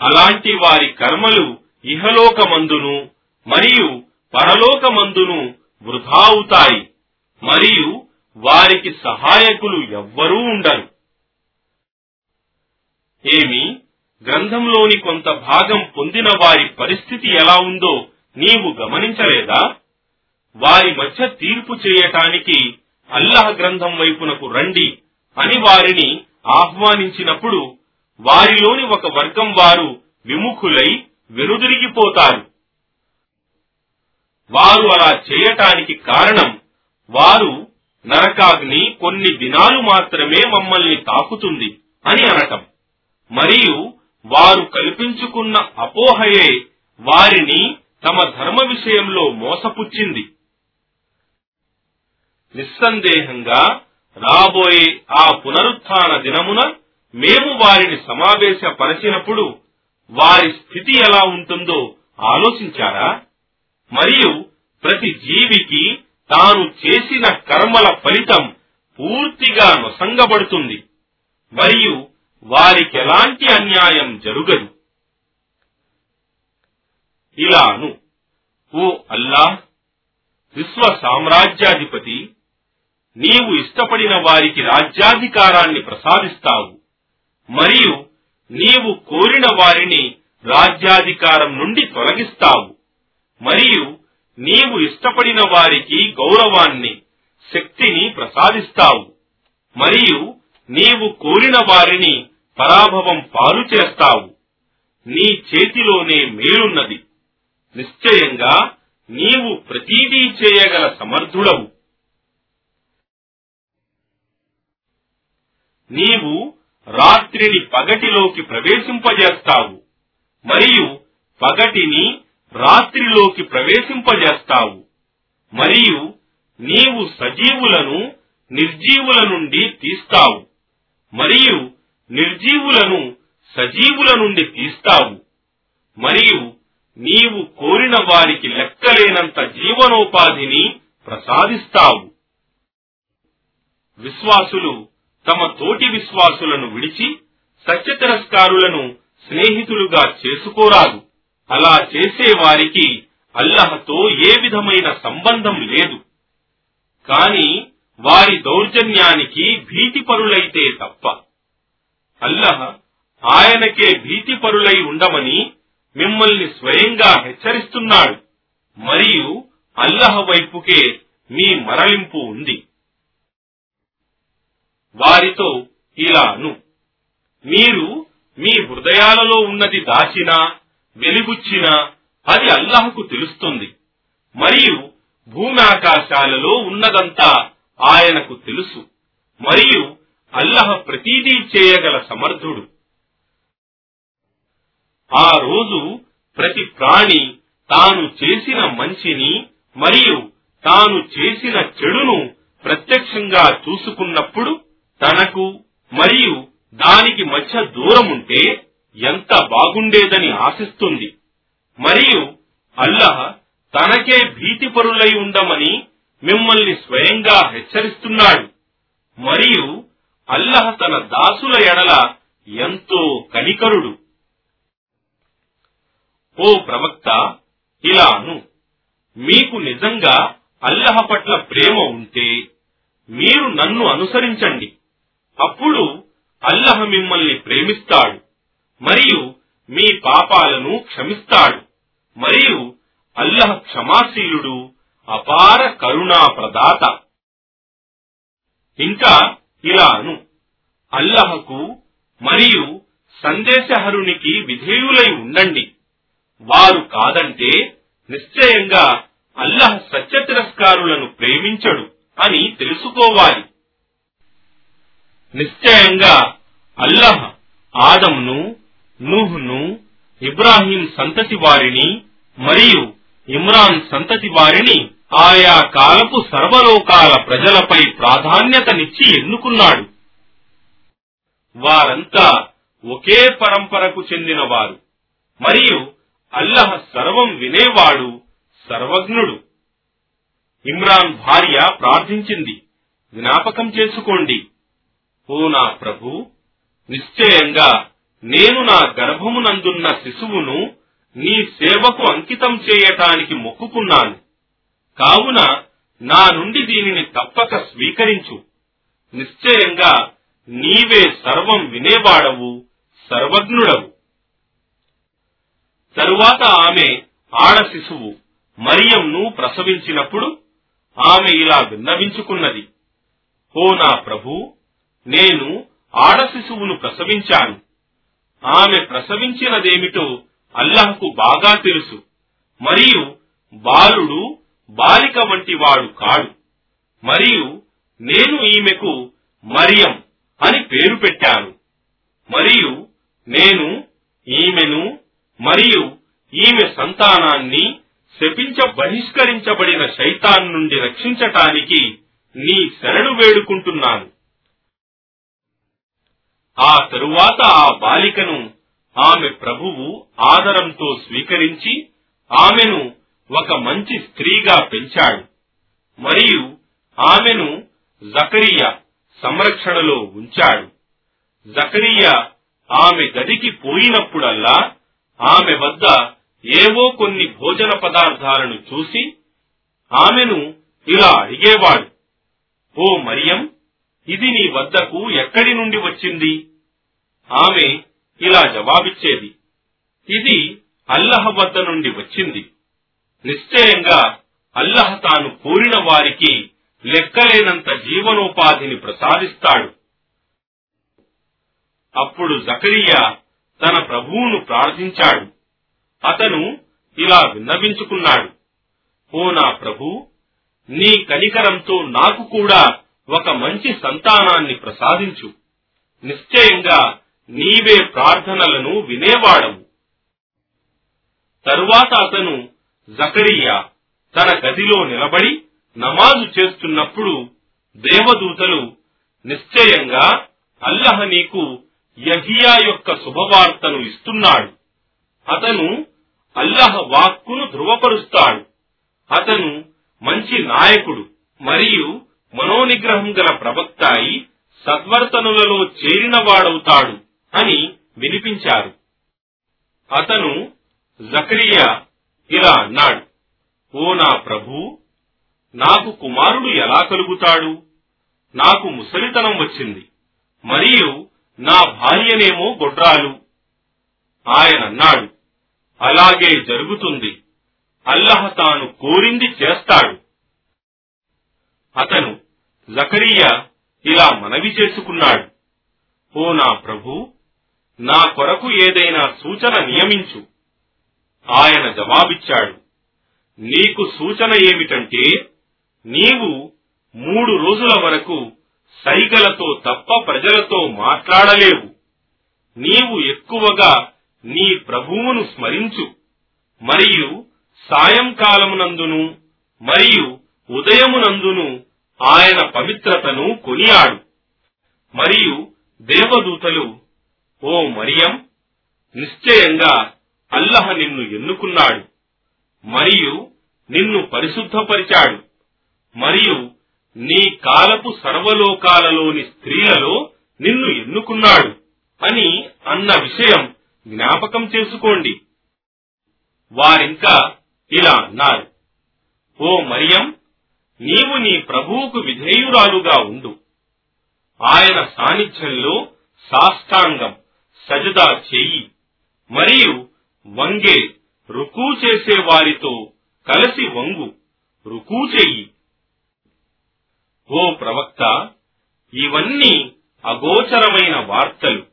అలాంటి వారి కర్మలు ఇహలోకమందును మరియు పరలోకమందును వృధా అవుతాయి. మరియు వారికి సహాయకులు ఎవ్వరూ ఉండరు. ఏమి? గ్రంథంలోని కొంత భాగం పొందిన వారి పరిస్థితి ఎలా ఉందో నీవు గమనించలేదా? వారి మధ్య తీర్పు చేయటానికి అల్లహ గ్రంథం వైపునకు రండి అని వారిని ఆహ్వానించినప్పుడు వారిలోని ఒక వర్గం వారు విముఖులై వెనుదిరిగిపోతారు. వారు అలా చేయటానికి కారణం వారు నరకాగ్ని కొన్ని దినాలు మాత్రమే మమ్మల్ని తాకుతుంది అని అనటం. మరియు వారు కల్పించుకున్న అపోహయే వారిని తమ ధర్మ విషయంలో మోసపుచ్చింది. నిస్సందేహంగా రాబోయే ఆ పునరుత్న దినమున మేము వారిని సమావేశపరచినప్పుడు వారి స్థితి ఎలా ఉంటుందో ఆలోచించారా? మరియు ప్రతి జీవికి తాను చేసిన కర్మల ఫలితం పూర్తిగా నొసంగబడుతుంది. మరియు వారికెలాంటి అన్యాయం జరుగదు. ఇలాను ఓ అల్లాహ్ విశ్వ సామ్రాజ్యాధిపతి నీవు ఇష్టపడిన వారికి రాజ్యాధికారాన్ని ప్రసాదిస్తావు. మరియు నీవు కోరిన వారిని రాజ్యాధికారం నుండి తొలగిస్తావు. మరియు నీవు ఇష్టపడిన వారికి గౌరవాన్ని శక్తిని ప్రసాదిస్తావు. మరియు నీవు కోరిన వారిని పరాభవం పాలు చేస్తావు. నీ చేతిలోనే మేలున్నది. నిశ్చయంగా నీవు ప్రతీదీ చేయగల సమర్థుడవు. నీవు రాత్రిని పగటిలోకి ప్రవేశింపజేస్తావు. మరియు పగటిని రాత్రిలోకి ప్రవేశింపజేస్తావు. మరియు నీవు సజీవులను నిర్జీవుల నుండి తీస్తావు. మరియు నిర్జీవులను సజీవుల నుండి తీస్తావు. మరియు నీవు కోరిన వారికి లెక్కలేనంత జీవనోపాధిని ప్రసాదిస్తావు. విశ్వాసులు తమ తోటి విశ్వాసులను విడిచి సత్య తిరస్కారులను స్నేహితులుగా చేసుకోరాదు. అలా చేసే వారికి అల్లహతో ఏ విధమైన సంబంధం లేదు. కాని వారి దౌర్జన్యానికి భీతిపరులైతే తప్ప. అల్లహ ఆయనకే భీతిపరులై ఉండమని మిమ్మల్ని స్వయంగా హెచ్చరిస్తున్నాడు. మరియు అల్లహ వైపుకే మీ మరలింపు ఉంది. వారితో ఇలాను. మీరు మీ హృదయాలలో ఉన్నది దాచినా వెలుగుచ్చినా అది అల్లహకు తెలుస్తుంది. మరియు భూమి ఆకాశాలలో ఉన్నదంతా ఆయనకు తెలుసు. మరియు అల్లహ ప్రతీదీ చేయగల సమర్థుడు. ఆ రోజు ప్రతి ప్రాణి తాను చేసిన మంచిని మరియు తాను చేసిన చెడును ప్రత్యక్షంగా చూసుకున్నప్పుడు తనకు మరియు దానికి మధ్య దూరం ఉంటే ఎంత బాగుండేదని ఆశిస్తుంది. మరియు అల్లహ తనకే భీతిపరులై ఉండమని మిమ్మల్ని స్వయంగా హెచ్చరిస్తున్నాడు. మరియు అల్లహ తన దాసుల ఎడల ఎంతో కనికరుడు. ఓ ప్రవక్త ఇలాను మీకు నిజంగా అల్లహ పట్ల ప్రేమ ఉంటే మీరు నన్ను అనుసరించండి. అప్పుడు అల్లహ మిమ్మల్ని ప్రేమిస్తాడు మరియు మీ పాపాలను క్షమిస్తాడు మరియు అల్లహ క్షమాశీలుడు అపార కరుణా ప్రదాత. ఇంకా ఇలా అను. అల్లహకు మరియు సందేశహరునికి విధేయులై ఉండండి. వారు కాదంటే నిశ్చయంగా అల్లహ సత్య తిరస్కారులను ప్రేమించడు అని తెలుసుకోవాలి. నిశ్చయంగా అల్లహ ఆదంను నూహ్ను ఇబ్రాహీం సంతతి వారిని మరియు ఇమ్రాన్ సంతతి వారిని ఆయా కాలపు సర్వలోకాల ప్రజలపై ప్రాధాన్యతనిచ్చి ఎన్నుకున్నాడు. వారంతా ఒకే పరంపరకు చెందినవారు. మరియు అల్లహ సర్వం వినేవాడు సర్వజ్ఞుడు. ఇమ్రాన్ భార్య ప్రార్థించింది జ్ఞాపకం చేసుకోండి. ఓ నా ప్రభు? నిశ్చయంగా నేను నా గర్భమునందున్న శిశువును నీ సేవకు అంకితం చేయటానికి మొక్కుకున్నాను. కావున నా నుండి దీనిని తప్పక స్వీకరించు. నిశ్చయంగా నీవే సర్వం వినేవాడవు సర్వజ్ఞుడవు. తరువాత ఆమె ఆడ శిశువు మరియంను ప్రసవించినప్పుడు ఆమె ఇలా విన్నవించుకున్నది. ఓ నా ప్రభు? నేను ఆడ శిశువును ప్రసవించాను. ఆమె ప్రసవించినదేమిటో అల్లహకు బాగా తెలుసు. మరియు బాలుడు బాలిక వంటి వాడు కాడు. మరియు నేను ఈమెకు మరియం అని పేరు పెట్టాను. మరియు నేను ఈమెను మరియు ఈమె సంతానాన్ని శపించ బహిష్కరించబడిన శైతాన్ నుండి రక్షించటానికి నీ శరణు వేడుకుంటున్నాను. ఆ తరువాత ఆ బాలికను ఆమె ప్రభువు ఆదరంతో స్వీకరించి ఆమెను ఒక మంచి స్త్రీగా పెంచాడు. మరియు ఆమెను జకరియా సంరక్షణలో ఉంచాడు. జకరియా ఆమె గదికి పోయినప్పుడల్లా ఆమె వద్ద ఏవో కొన్ని భోజన పదార్థాలను చూసి ఆమెను ఇలా అడిగేవాడు ఓ మరియం ఇది నీ వద్దకు ఎక్కడి నుండి వచ్చింది? ఆమె ఇలా జవాబిచ్చేది. ఇది అల్లహ వద్ద నుండి వచ్చింది. నిశ్చయంగా అల్లహ తాను కోరిన వారికి లెక్కలేనంత జీవనోపాధిని ప్రసాదిస్తాడు. అప్పుడు జకరియా తన ప్రభువును ప్రార్థించాడు. అతను ఇలా విన్నవించుకున్నాడు. ఓ నా ప్రభు నీ కనికరంతో నాకు కూడా ఒక మంచి సంతానాన్ని ప్రసాదించు. నిశ్చయంగా నీవే ప్రార్థనలను వినేవాడవు. తరువాత అతను జకరియా తన గదిలో నిలబడి నమాజు చేస్తున్నప్పుడు దేవదూతలు నిశ్చయంగా అల్లహ నీకు యహియా యొక్క శుభవార్తను ఇస్తున్నాడు. అతను అల్లహ వాక్కును ధృవపరుస్తాడు. అతను మంచి నాయకుడు మరియు మనోనిగ్రహం గల ప్రవక్త అయి సద్వర్తనులలో చేరినవాడవుతాడు అని వినిపించారు. అతను జకరియా ఇలా అన్నాడు ఓ నా ప్రభూ నాకు కుమారుడు ఎలా కలుగుతాడు? నాకు ముసలితనం వచ్చింది మరియు నా భార్యనేమో గొడ్రాలు. ఆయన అన్నాడు అలాగే జరుగుతుంది. అల్లహ తాను కోరింది చేస్తాడు. అతను జకరియా ఇలా మనవి చేసుకున్నాడు. ఓ నా ప్రభు నా కొరకు ఏదైనా సూచన నియమించు. ఆయన జవాబిచ్చాడు నీకు సూచన ఏమిటంటే నీవు మూడు రోజుల వరకు సైగలతో తప్ప ప్రజలతో మాట్లాడలేవు. నీవు ఎక్కువగా నీ ప్రభువును స్మరించు. మరియు సాయంకాలమునందును మరియు ఉదయమునందును ఆయన పవిత్రతను కొనియాడు. మరియు దేవదూతలు ఓ మరియం నిశ్చయంగా అల్లహ నిన్ను ఎన్నుకున్నాడు మరియు నిన్ను పరిశుద్ధపరిచాడు మరియు నీ కాలపు సర్వలోకాలలోని స్త్రీలలో నిన్ను ఎన్నుకున్నాడు అని అన్న విషయం జ్ఞాపకం చేసుకోండి. వారింకా ఇలా అన్నారు ఓ మరియం నీవు నీ ప్రభువుకు విధేయురాలుగా ఉండు. ఆయన సాన్నిధ్యంలో సాష్టాంగం సజదా చేయి. మరియు వంగే రుకూ చేసే వారితో కలిసి వంగు రుకూ చెయ్యి ఓ ప్రవక్త ఇవన్నీ అగోచరమైన వార్తలు.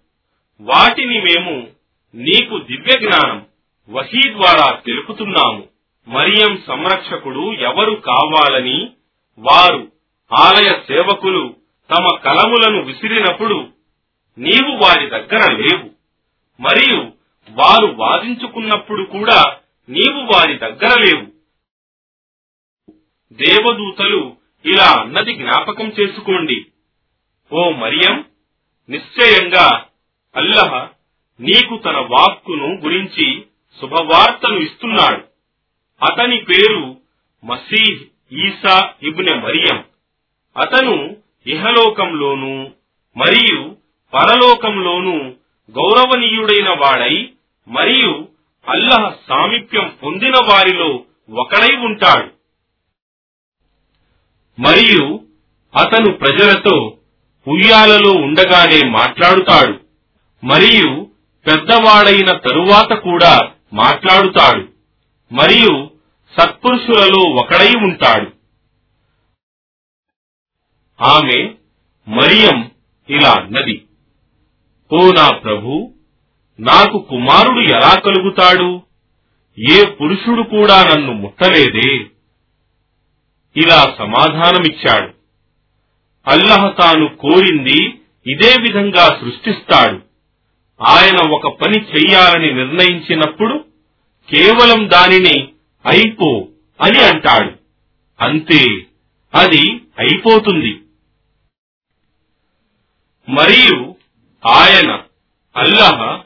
వాటిని మేము నీకు దివ్య జ్ఞానం వహీ ద్వారా తెలుపుతున్నాము. మరియం సంరక్షకుడు ఎవరు కావాలని వారు ఆలయ సేవకులు తమ కలములను విసిరినప్పుడు నీవు వారి దగ్గర లేవు. మరియు వారు వాదించుకున్నప్పుడు కూడా నీవు వారి దగ్గర లేవు. దేవదూతలు ఇలా అన్నది జ్ఞాపకం చేసుకోండి. ఓ మరియం నిశ్చయంగా అల్లహ నీకు తన వాక్కును గురించి శుభవార్తను ఇస్తున్నాడు. అతని పేరు మసీహ్ ఈసా ఇబ్నె మరియం. అతను ఇహలోకంలోను మరియు పరలోకంలోనూ గౌరవనీయుడైన వాడై మరియు అల్లహ సామీప్యం పొందిన వారిలో ఒకడై ఉంటాడు. మరియు అతను ప్రజలతో ఉయ్యాలలో ఉండగానే మాట్లాడుతాడు. మరియు పెద్దవాడైన తరువాత కూడా మాట్లాడుతాడు. మరియు సత్పురుషులలో ఒకడై ఉంటాడు. ఆమె మరియం ఇలా అన్నది ఓ నా ప్రభు నాకు కుమారుడు ఎలా కలుగుతాడు? ఏ పురుషుడు కూడా నన్ను ముట్టలేదే? ఇలా సమాధానమిచ్చాడు. అల్లహ తాను కోరింది ఇదే విధంగా సృష్టిస్తాడు. ఆయన ఒక పని చెయ్యాలని నిర్ణయించినప్పుడు కేవలం దానిని అయిపో అని అంటాడు. అంతే అది అయిపోతుంది. మరియు ఆయన అల్లహ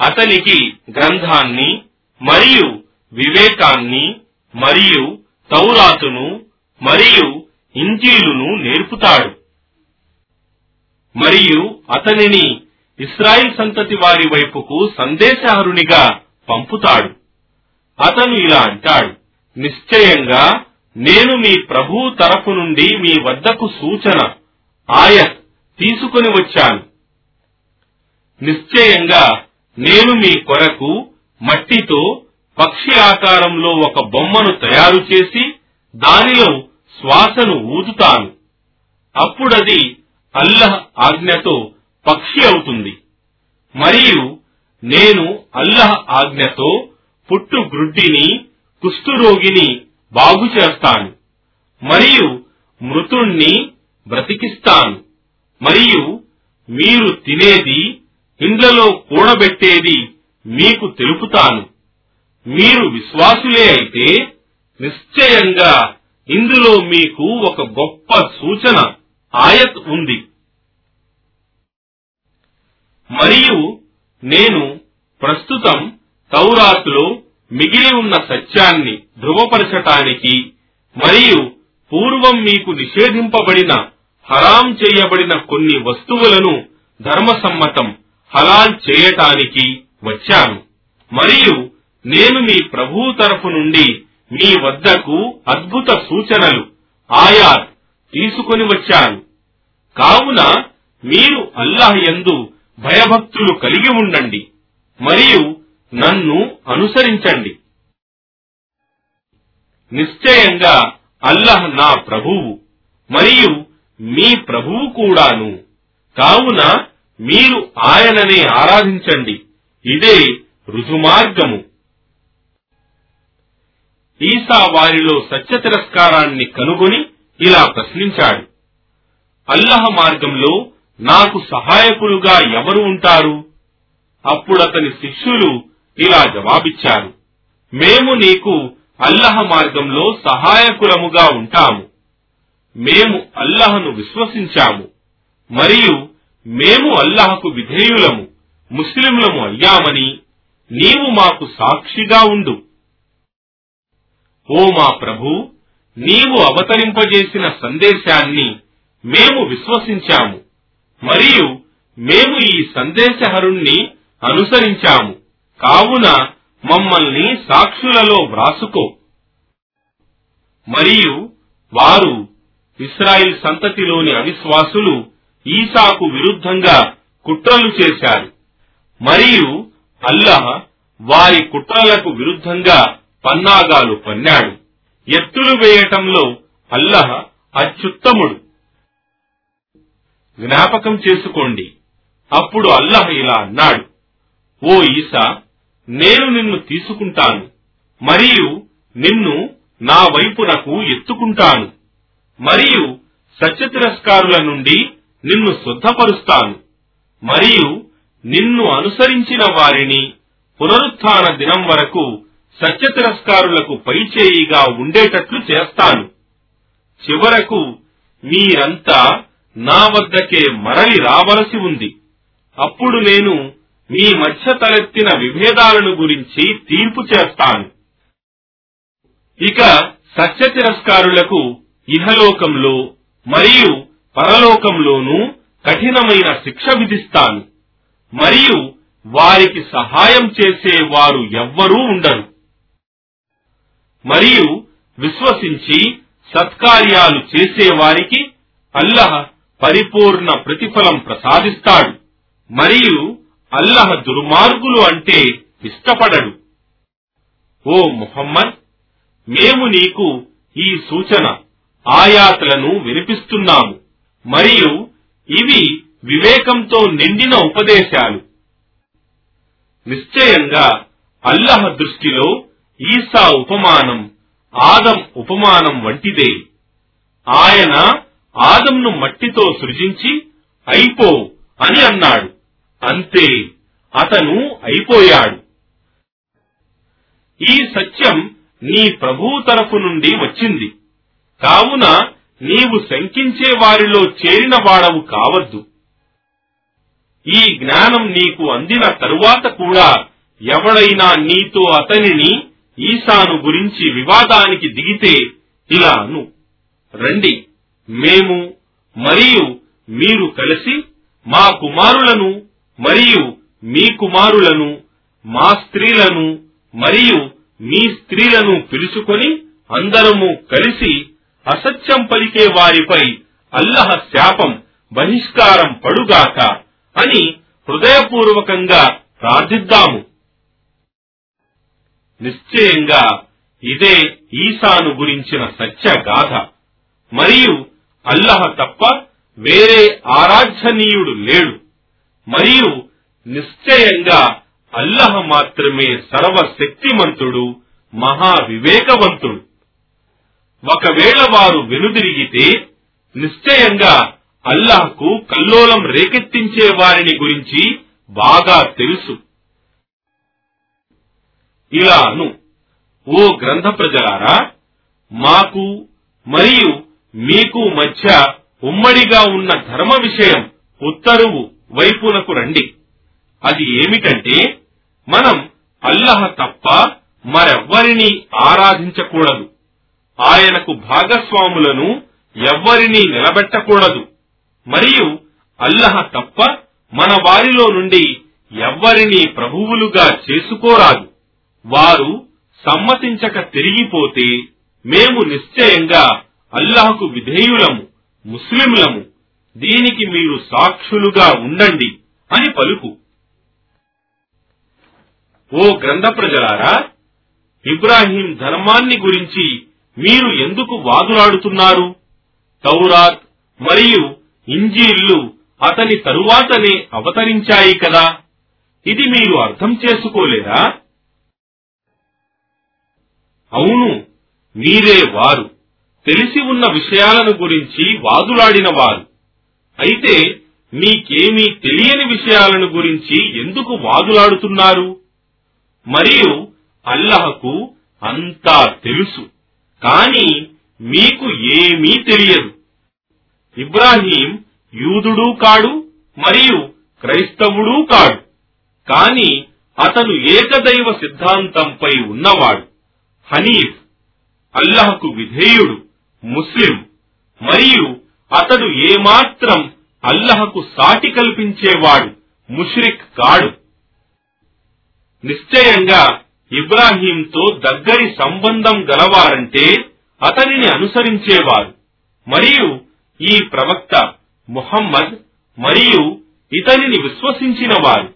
అతనికి గ్రంథాన్ని మరియు వివేకాన్ని మరియు తౌరాతును మరియు ఇంజీలును నేర్పుతాడు. మరియు అతనిని ఇస్రాయిల్ సంతతి వారి వైపుకు సందేశహరునిగా పంపుతాడు. అతను ఇలా అంటాడు నిశ్చయంగా నేను మీ ప్రభువు తరపు నుండి మీ వద్దకు సూచన ఆయత్ తీసుకుని వచ్చాను. నిశ్చయంగా నేను మీ కొరకు మట్టితో పక్షి ఆకారంలో ఒక బొమ్మను తయారు చేసి దానిలో శ్వాసను ఊదుతాను. అప్పుడది అల్లహ్ ఆజ్ఞతో పక్షి అవుతుంది. మరియు నేను అల్లహ ఆజ్ఞతో పుట్టు గ్రుడ్డిని కుష్ఠరోగిని బాగు చేస్తాను. మరియు మృతుణ్ణి బ్రతికిస్తాను. మరియు మీరు తినేది ఇండ్లలో కూడబెట్టేది మీకు తెలుపుతాను. మీరు విశ్వాసులే అయితే నిశ్చయంగా ఇందులో మీకు ఒక గొప్ప సూచన ఆయత్ ఉంది. మరియు నేను ప్రస్తుతం తౌరాతులో మిగిలి ఉన్న సత్యాన్ని ధృవపరచటానికి మరియు పూర్వం మీకు నిషేధింపబడిన హరాం చేయబడిన కొన్ని వస్తువులను ధర్మసమ్మతం హలాల్ చేయటానికి వచ్చాను. మరియు నేను మీ ప్రభువు తరఫు నుండి మీ వద్దకు అద్భుత సూచనలు ఆయాత్ తీసుకొని వచ్చాను. కావున మీరు అల్లాహ్ యందు భయభక్తులు కలిగి ఉండండి. మరియు నన్ను అనుసరించండి. నిశ్చయంగా అల్లహ్ నా ప్రభువు మరియు మీ ప్రభువు కూడాను. కావున మీరు ఆయననే ఆరాధించండి. ఇదే రుజుమార్గము. ఈసా వారిలో సత్య తిరస్కారాన్ని కనుగొని ఇలా ప్రశ్నించాడు. అల్లహ మార్గంలో నాకు సహాయకులుగా ఎవరు ఉంటారు? అప్పుడతని శిష్యులు ఇలా జవాబిచ్చారు. మేము నీకు అల్లహ మార్గంలో సహాయకులముగా ఉంటాము. మేము అల్లహను విశ్వసించాము. మరియు మేము అల్లహకు విధేయులము ముస్లింలము అయ్యామని నీవు మాకు సాక్షిగా ఉండు. ఓ మా ప్రభు నీవు అవతరింపజేసిన సందేశాన్ని మేము విశ్వసించాము. మరియు మేము ఈ సందేశహరుణ్ణి అనుసరించాము. కావున మమ్మల్ని సాక్షులలో వ్రాసుకో. మరియు వారు ఇస్రాయిల్ సంతతిలోని అవిశ్వాసులు ఈసాకు విరుద్ధంగా కుట్రలు చేశారు. మరియు అల్లహ వారి కుట్రలకు విరుద్ధంగా పన్నాగాలు పన్నాడు. ఎత్తులు వేయటంలో అల్లహ అత్యుత్తముడు. జ్ఞాపకం చేసుకోండి. అప్పుడు అల్లహ ఇలా అన్నాడు ఓ ఈసా నేను నిన్ను తీసుకుంటాను మరియు నిన్ను నా వైపునకు ఎత్తుకుంటాను మరియు సత్యతిరస్కారుల నుండి నిన్ను శుద్ధపరుస్తాను మరియు నిన్ను అనుసరించిన వారిని పునరుత్న దినం వరకు సత్యతిరస్కారులకు పైచేయిగా ఉండేటట్లు చేస్తాను. చివరకు మీరంతా నా వద్దకే మరలి రావలసి ఉంది. అప్పుడు నేను మీ మధ్య తలెత్తిన విభేదాలను గురించి తీర్పు చేస్తాను. ఇక సత్య తిరస్కారులకు ఇహలోకంలో మరియు పరలోకంలోనూ కఠినమైన శిక్ష విధిస్తాను. మరియు వారికి సహాయం చేసే వారు ఎవ్వరూ ఉండరు. మరియు విశ్వసించి సత్కార్యాలు చేసేవారికి అల్లహ పరిపూర్ణ ప్రతిఫలం ప్రసాదిస్తాడు. మరియు అల్లహ దుర్మార్గులు అంటే ఇష్టపడడు. ఓ ముహమ్మద్ మేము నీకు ఈ సూచన ఆయాతలను వినిపిస్తున్నాము మరియు ఇవి వివేకంతో నిండిన ఉపదేశాలు. నిశ్చయంగా అల్లహ దృష్టిలో ఈసా ఉపమానం ఆదం ఉపమానం వంటిదే. ఆయన ఆదంను మట్టితో సృజించి అయిపో అని అన్నాడు. అంతే అతను అయిపోయాడు. ఈ సత్యం నీ ప్రభువు తరఫు నుండి వచ్చింది. కావున నీవు శంకించే వారిలో చేరిన వాడవు కావద్దు. ఈ జ్ఞానం నీకు అందిన తరువాత కూడా ఎవడైనా నీతో అతనిని ఈశాను గురించి వివాదానికి దిగితే ఇలా అను రండి మేము మరియు మీరు కలిసి మా కుమారులను మరియు మీ కుమారులను మా స్త్రీలను మరియు మీ స్త్రీలను పిలుచుకొని అందరము కలిసి అసత్యం పలికే వారిపై అల్లహ శాపం బహిష్కారం పడుగాక అని హృదయపూర్వకంగా ప్రార్థిద్దాము. నిశ్చయంగా ఇదే ఈసాను గురించిన సత్య గాథ మరియు అల్లహ తప్ప వేరే ఆరాధ్యనీయుడు లేడు. మరియు నిశ్చయంగా అల్లహ మాత్రమే సర్వశక్తిమంతుడు మహా వివేకవంతుడు ఒకవేళ వారు వెనుదిరిగితే నిశ్చయంగా అల్లాహ్కు కల్లోలం రేకెత్తించే వారిని గురించి బాగా తెలుసు. ఇలాను ఓ గ్రంథ ప్రజలారా మాకు మరియు మీకు మధ్య ఉమ్మడిగా ఉన్న ధర్మ విషయం ఉత్తరువు. వైపునకు రండి. అది ఏమిటంటే మనం అల్లహ తప్ప మరెవ్వరినీ ఆరాధించకూడదు. ఆయనకు భాగస్వాములను ఎవ్వరినీ నిలబెట్టకూడదు. మరియు అల్లహ తప్ప మన వారిలో నుండి ఎవ్వరినీ ప్రభువులుగా చేసుకోరాదు. వారు సమ్మతించక తిరిగిపోతే మేము నిశ్చయంగా అల్లాహకు విధేయులము ముస్లింలము దీనికి మీరు సాక్షులుగా ఉండండి అని పలుకు. ఓ గ్రంథ ప్రజలారా ఇబ్రాహీం ధర్మాన్ని గురించి మీరు ఎందుకు వాదులాడుతున్నారు? తౌరాత్ మరియు ఇంజీళ్ళు అతని తరువాతనే అవతరించాయి కదా. ఇది మీరు అర్థం చేసుకోలేదా? అవును మీరే వారు. తెలిసి ఉన్న విషయాలను గురించి వాదులాడిన వారు. అయితే మీకేమీ తెలియని విషయాలను గురించి ఎందుకు వాదులాడుతున్నారు? మరియు అల్లహకు అంతా తెలుసు కాని మీకు ఏమీ తెలియదు. ఇబ్రాహీం యూదుడు కాడు మరియు క్రైస్తవుడూ కాడు కాని అతను ఏకదైవ సిద్ధాంతంపై ఉన్నవాడు. హనీఫ్ అల్లహకు విధేయుడు ముస్లిం మరియు అతడు ఏమాత్రం అల్లహకు సాటి కల్పించేవాడు ముష్రిక్ కాడు. నిశ్చయంగా ఇబ్రాహీంతో దగ్గరి సంబంధం గలవారంటే అతనిని అనుసరించేవారు. మరియు ఈ ప్రవక్త ముహమ్మద్ మరియు ఇతనిని విశ్వసించిన వారు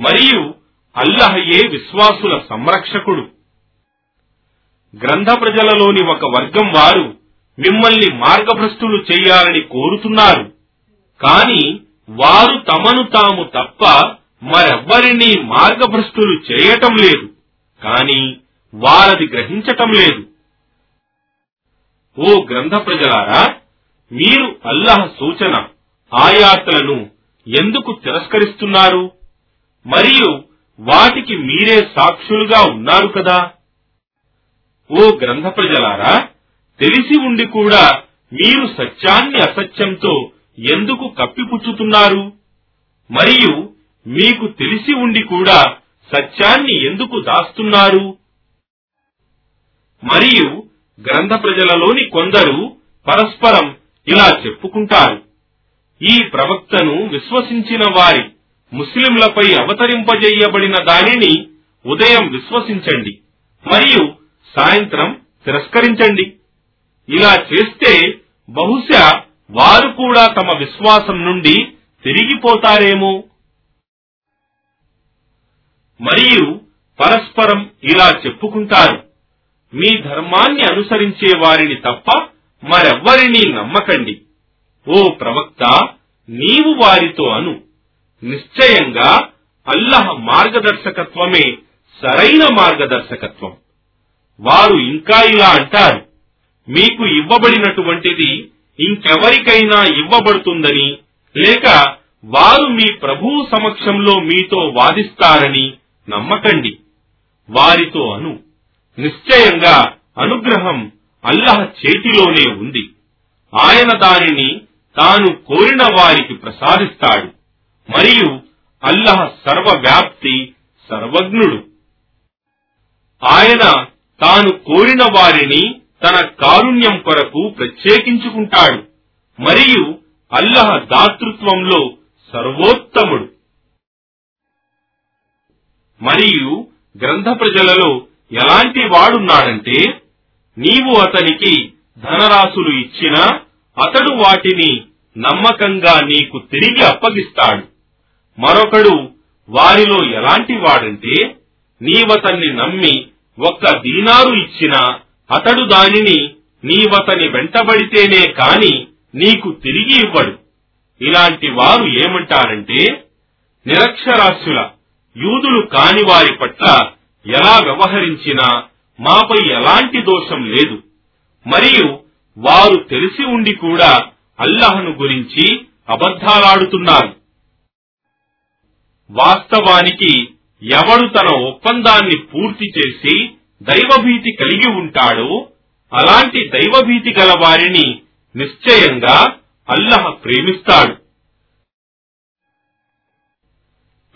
మరియు అల్లహయే విశ్వాసుల సంరక్షకుడు. గ్రంథ ప్రజలలోని ఒక వర్గం వారు మిమ్మల్ని మార్గభ్రష్టులు చేయాలని కోరుతున్నారు. కాని వారు తమను తాము తప్ప మరెవ్వరినీ మార్గభ్రష్టులు చేయటం లేదు. కాని వారది గ్రహించటం లేదు. ఓ గ్రంథ ప్రజలారా మీరు అల్లహ సూచన ఆయాతలను ఎందుకు తిరస్కరిస్తున్నారు? మరియు వాటికి మీరే సాక్షులుగా ఉన్నారు కదా? ఓ గ్రంథ ప్రజలారా తెలిసి ఉండి కూడా మీరు సత్యాన్ని అసత్యంతో ఎందుకు కప్పిపుచ్చుతున్నారు? మరియు మీకు తెలిసి ఉండి కూడా సత్యాన్ని ఎందుకు దాస్తున్నారు? మరియు గ్రంథ ప్రజలలోని కొందరు పరస్పరం ఇలా చెప్పుకుంటారు. ఈ ప్రవక్తను విశ్వసించిన వారి ముస్లింలపై అవతరింపజేయబడిన దానిని ఉదయం విశ్వసించండి మరియు సాయంత్రం తిరస్కరించండి. ఇలా చేస్తే బహుశా వారు కూడా తమ విశ్వాసం నుండి తిరిగిపోతారేమో. మరియు పరస్పరం ఇలా చెప్పుకుంటారు మీ ధర్మాన్ని అనుసరించే వారిని తప్ప మరెవ్వరినీ నమ్మకండి. ఓ ప్రవక్త నీవు వారితో అను. నిశ్చయంగా అల్లహ మార్గదర్శకత్వమే సరైన మార్గదర్శకత్వం. వారు ఇంకా ఇలా అంటారు మీకు ఇవ్వబడినటువంటిది ఇంకెవరికైనా ఇవ్వబడుతుందని లేక వారు మీ ప్రభువు సమక్షంలో మీతో వాదిస్తారని నమ్మకండి. వారితో అను. నిశ్చయంగా అనుగ్రహం అల్లహ చేతిలోనే ఉంది. ఆయన దానిని తాను కోరిన వారికి ప్రసాదిస్తాడు. మరియు అల్లహ సర్వవ్యాప్తి సర్వజ్ఞుడు. ఆయన తాను కోరిన వారిని తన కారుణ్యం కొరకు ప్రత్యేకించుకుంటాడు. మరియు అల్లహ దాతృత్వంలో సర్వోత్తముడు. మరియు గ్రంథ ప్రజలలో ఎలాంటి వాడున్నాడంటే నీవు అతనికి ధనరాశులు ఇచ్చినా అతడు వాటిని నమ్మకంగా నీకు తిరిగి అప్పగిస్తాడు. మరొకడు వారిలో ఎలాంటి వాడంటే నీవతన్ని నమ్మి ఒక్క దీనారు ఇచ్చినా అతడు దానిని నీవతని వెంటబడితేనే కాని నీకు తిరిగి ఇవ్వడు. ఇలాంటి వారు ఏమంటారంటే నిరక్షరాస్యుల యూదులు కాని వారి పట్ల ఎలా వ్యవహరించినా మాపై ఎలాంటి దోషం లేదు. మరియు వారు తెలిసి ఉండి కూడా అల్లహను గురించి అబద్ధాలాడుతున్నారు. వాస్తవానికి ఎవడు తన ఒప్పందాన్ని పూర్తి చేసి దైవభీతి కలిగి ఉంటాడో అలాంటి దైవభీతి గల వారిని నిశ్చయంగా అల్లహ ప్రేమిస్తాడు.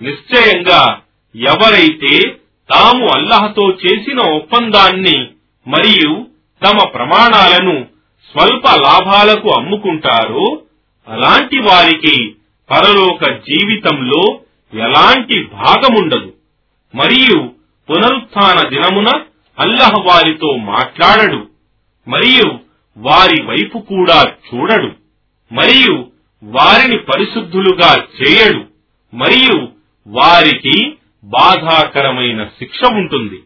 నిశ్చయంగా ఎవరైతే తాము అల్లహతో చేసిన ఒప్పందాన్ని మరియు తమ ప్రమాణాలను స్వల్ప లాభాలకు అమ్ముకుంటారో అలాంటి వారికి పరలోక జీవితంలో ఎలాంటి భాగముండదు. మరియు పునరుత్న దినమున అల్లహ వారితో మాట్లాడడు. మరియు వారి వైపు కూడా చూడడు. మరియు వారిని పరిశుద్ధులుగా చేయడు. మరియు వారికి బాధాకరమైన శిక్ష ఉంటుంది.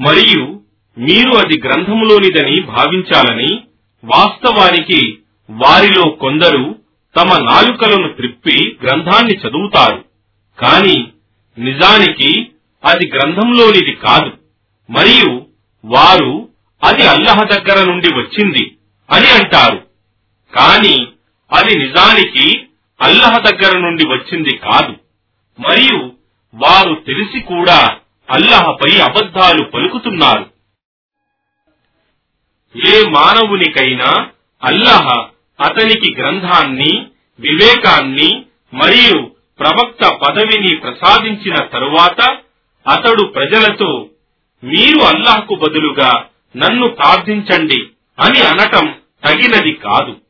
మరియు మీరు అది గ్రంథములోనిదని భావించాలని వాస్తవానికి వారిలో కొందరు తమ నాలుకలను త్రిప్పి గ్రంథాన్ని చదువుతారు. కాని నిజానికి అది గ్రంథంలోనిది కాదు. మరియు వారు అది అల్లహ దగ్గర నుండి వచ్చింది అని అంటారు. కాని అది నిజానికి అల్లహ దగ్గర నుండి వచ్చింది కాదు. మరియు వారు తెలిసి కూడా అల్లహపై అబద్ధాలు పలుకుతున్నారు. ఏ మానవునికైనా అల్లహ అతనికి గ్రంథాన్ని వివేకాన్ని మరియు ప్రవక్త పదవిని ప్రసాదించిన తరువాత అతడు ప్రజలతో మీరు అల్లాహ్కు బదులుగా నన్ను ప్రార్థించండి అని అనటం తగినది కాదు.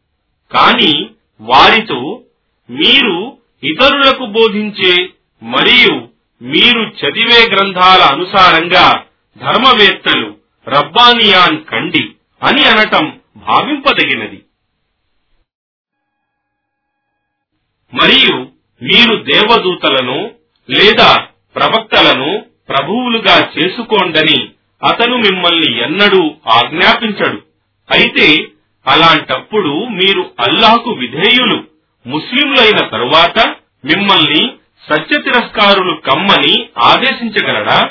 కాని వారితో మీరు ఇతరులకు బోధించే మరియు మీరు చదివే గ్రంథాల అనుసారంగా ధర్మవేత్తలు రబ్బానియాన్ కండి అని అనటం భావింపదగినది. మరియు మీరు దేవదూతలను లేదా ప్రవక్తలను ప్రభువులుగా చేసుకోండని అతను మిమ్మల్ని ఎన్నడూ ఆజ్ఞాపించడు. అయితే అలాంటప్పుడు మీరు అల్లాహకు విధేయులు ముస్లింలైన తరువాత మిమ్మల్ని సత్య తిరస్కారులు కమ్మని ఆదేశించగలడా?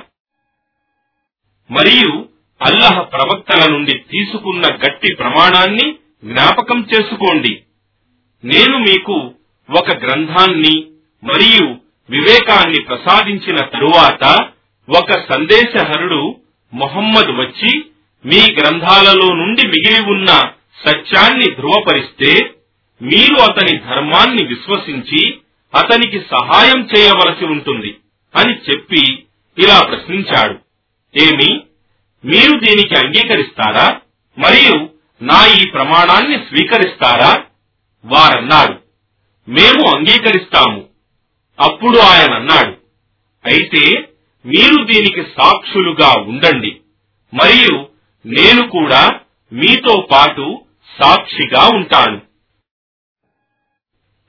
మరియు అల్లహ ప్రవక్తల నుండి తీసుకున్న గట్టి ప్రమాణాన్ని జ్ఞాపకం చేసుకోండి. నేను మీకు ఒక గ్రంథాన్ని మరియు వివేకాన్ని ప్రసాదించిన తరువాత ఒక సందేశహరుడు మొహమ్మద్ వచ్చి మీ గ్రంథాలలో నుండి మిగిలి ఉన్న సత్యాన్ని ధృవపరిస్తే మీరు అతని ధర్మాన్ని విశ్వసించి అతనికి సహాయం చేయవలసి ఉంటుంది అని చెప్పి ఇలా ప్రశ్నించాడు. ఏమి? మీరు దీనికి అంగీకరిస్తారా? మరియు నా ఈ ప్రమాణాన్ని స్వీకరిస్తారా? వారన్నారు. మేము అంగీకరిస్తాము. అప్పుడు ఆయన అన్నాడు అయితే మీరు దీనికి సాక్షులుగా ఉండండి మరియు నేను కూడా మీతో పాటు సాక్షిగా ఉంటాను.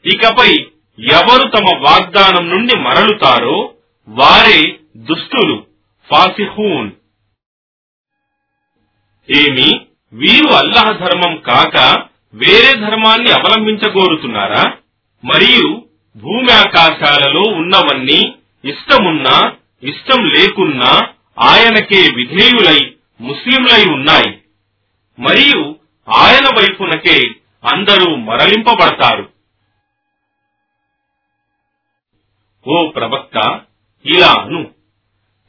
ఇకపై ఎవరు తమ వాగ్దానం నుండి మరలుతారో వారే దుష్టులు ఫాసిహూన్. ఏమి వీరు అల్లాహ్ ధర్మం కాక వేరే ధర్మాన్ని అవలంబించగోరుతున్నారా? మరియు భూమి ఆకాశాలలో ఉన్నవన్నీ ఇష్టమున్నా ఇష్టం లేకున్నా ఆయనకే విధేయులై ముస్లింలై ఉన్నాయి. మరియు ఆయన వైపునకే అందరూ మరలింపబడతారు. ఓ ప్రవక్త ఇలా అను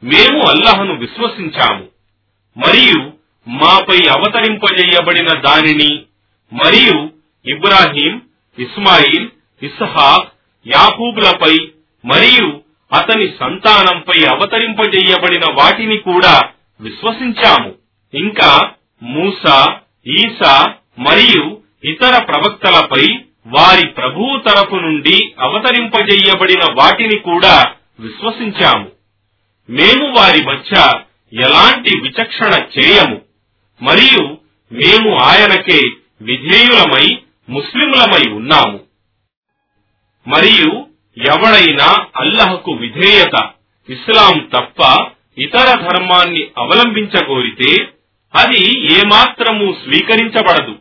మేము అల్లహను విశ్వసించాము. మరియు మాపై అవతరింపజేయబడిన దానిని మరియు ఇబ్రాహీం ఇస్మాయిల్ ఇస్హాక్ యాకూబులపై మరియు అతని సంతానంపై అవతరింపజేయబడిన వాటిని కూడా విశ్వసించాము. ఇంకా మూసా ఈసా మరియు ఇతర ప్రవక్తలపై వారి ప్రభువు తరపు నుండి అవతరింపజేయబడిన వాటిని కూడా విశ్వసించాము. మేము వారి మధ్య ఎలాంటి విచక్షణ చేయము. మరియు మేము ఆయనకే విధేయులమై ముస్లింలమై ఉన్నాము. మరియు ఎవడైనా అల్లహకు విధేయత ఇస్లాం తప్ప ఇతర ధర్మాన్ని అవలంబించగోరితే అది ఏమాత్రము స్వీకరించబడదు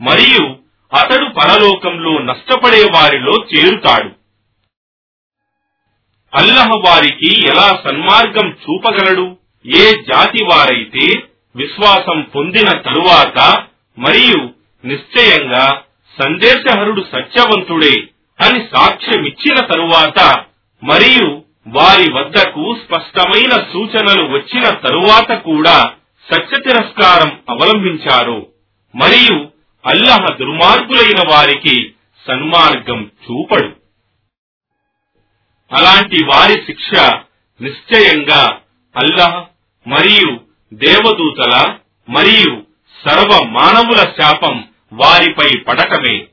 మరియు అతడు పరలోకంలో నష్టపడే వారిలో చేరుతాడు. అల్లహ వారికి ఎలా సన్మార్గం చూపగలడు? ఏ జాతి వారైతే విశ్వాసం పొందిన తరువాత మరియు నిశ్చయంగా సందేశహరుడు సత్యవంతుడే అని సాక్ష్యమిచ్చిన తరువాత మరియు వారి వద్దకు స్పష్టమైన సూచనలు వచ్చిన తరువాత కూడా సత్య తిరస్కారం అవలంబించారు. మరియు అల్లహ దుర్మార్గులైన వారికి సన్మార్గం చూపడు. అలాంటి వారి శిక్ష నిశ్చయంగా అల్లహ మరియు దేవదూతల మరియు సర్వ మానవుల శాపం వారిపై పడటమే.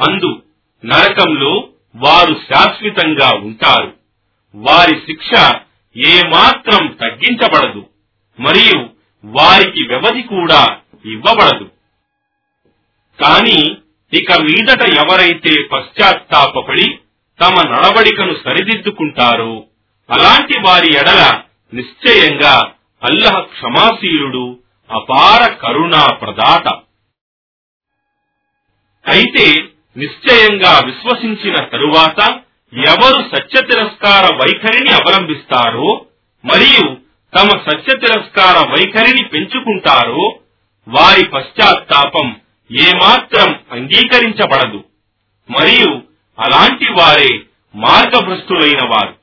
అందు నరకంలో వారు శాశ్వతంగా ఉంటారు. వారి శిక్ష ఏమాత్రం తగ్గించబడదు. మరియు వారికి వ్యవధి కూడా ఇవ్వబడదు. కాని ఇక మీదట ఎవరైతే పశ్చాత్తాపడి తమ నడవడికను సరిదిద్దుకుంటారో అలాంటి వారి ఎడల నిశ్చయంగా అల్లహ క్షమాశీలుడు అపార కరుణా ప్రదాత అయితే నిశ్చయంగా విశ్వసించిన తరువాత ఎవరు సత్య తిరస్కార వైఖరిని అవలంబిస్తారో మరియు తమ సత్య తిరస్కార వైఖరిని పెంచుకుంటారో వారి పశ్చాత్తాపం ఏమాత్రం అంగీకరించబడదు. మరియు అలాంటి వారే మార్గభ్రష్టులైన వారు.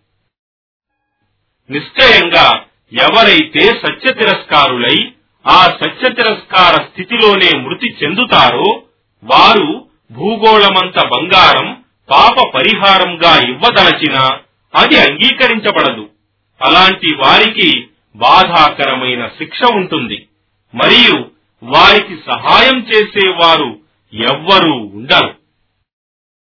నిశ్చయంగా ఎవరైతే సత్య తిరస్కారులై ఆ సత్య తిరస్కార స్థితిలోనే మృతి చెందుతారో వారు భూగోళమంత బంగారం పాప పరిహారంగా ఇవ్వదలచినా అది అంగీకరించబడదు. అలాంటి వారికి బాధాకరమైన శిక్ష ఉంటుంది. మరియు వారికి సహాయం చేసేవారు ఎవ్వరూ ఉండరు.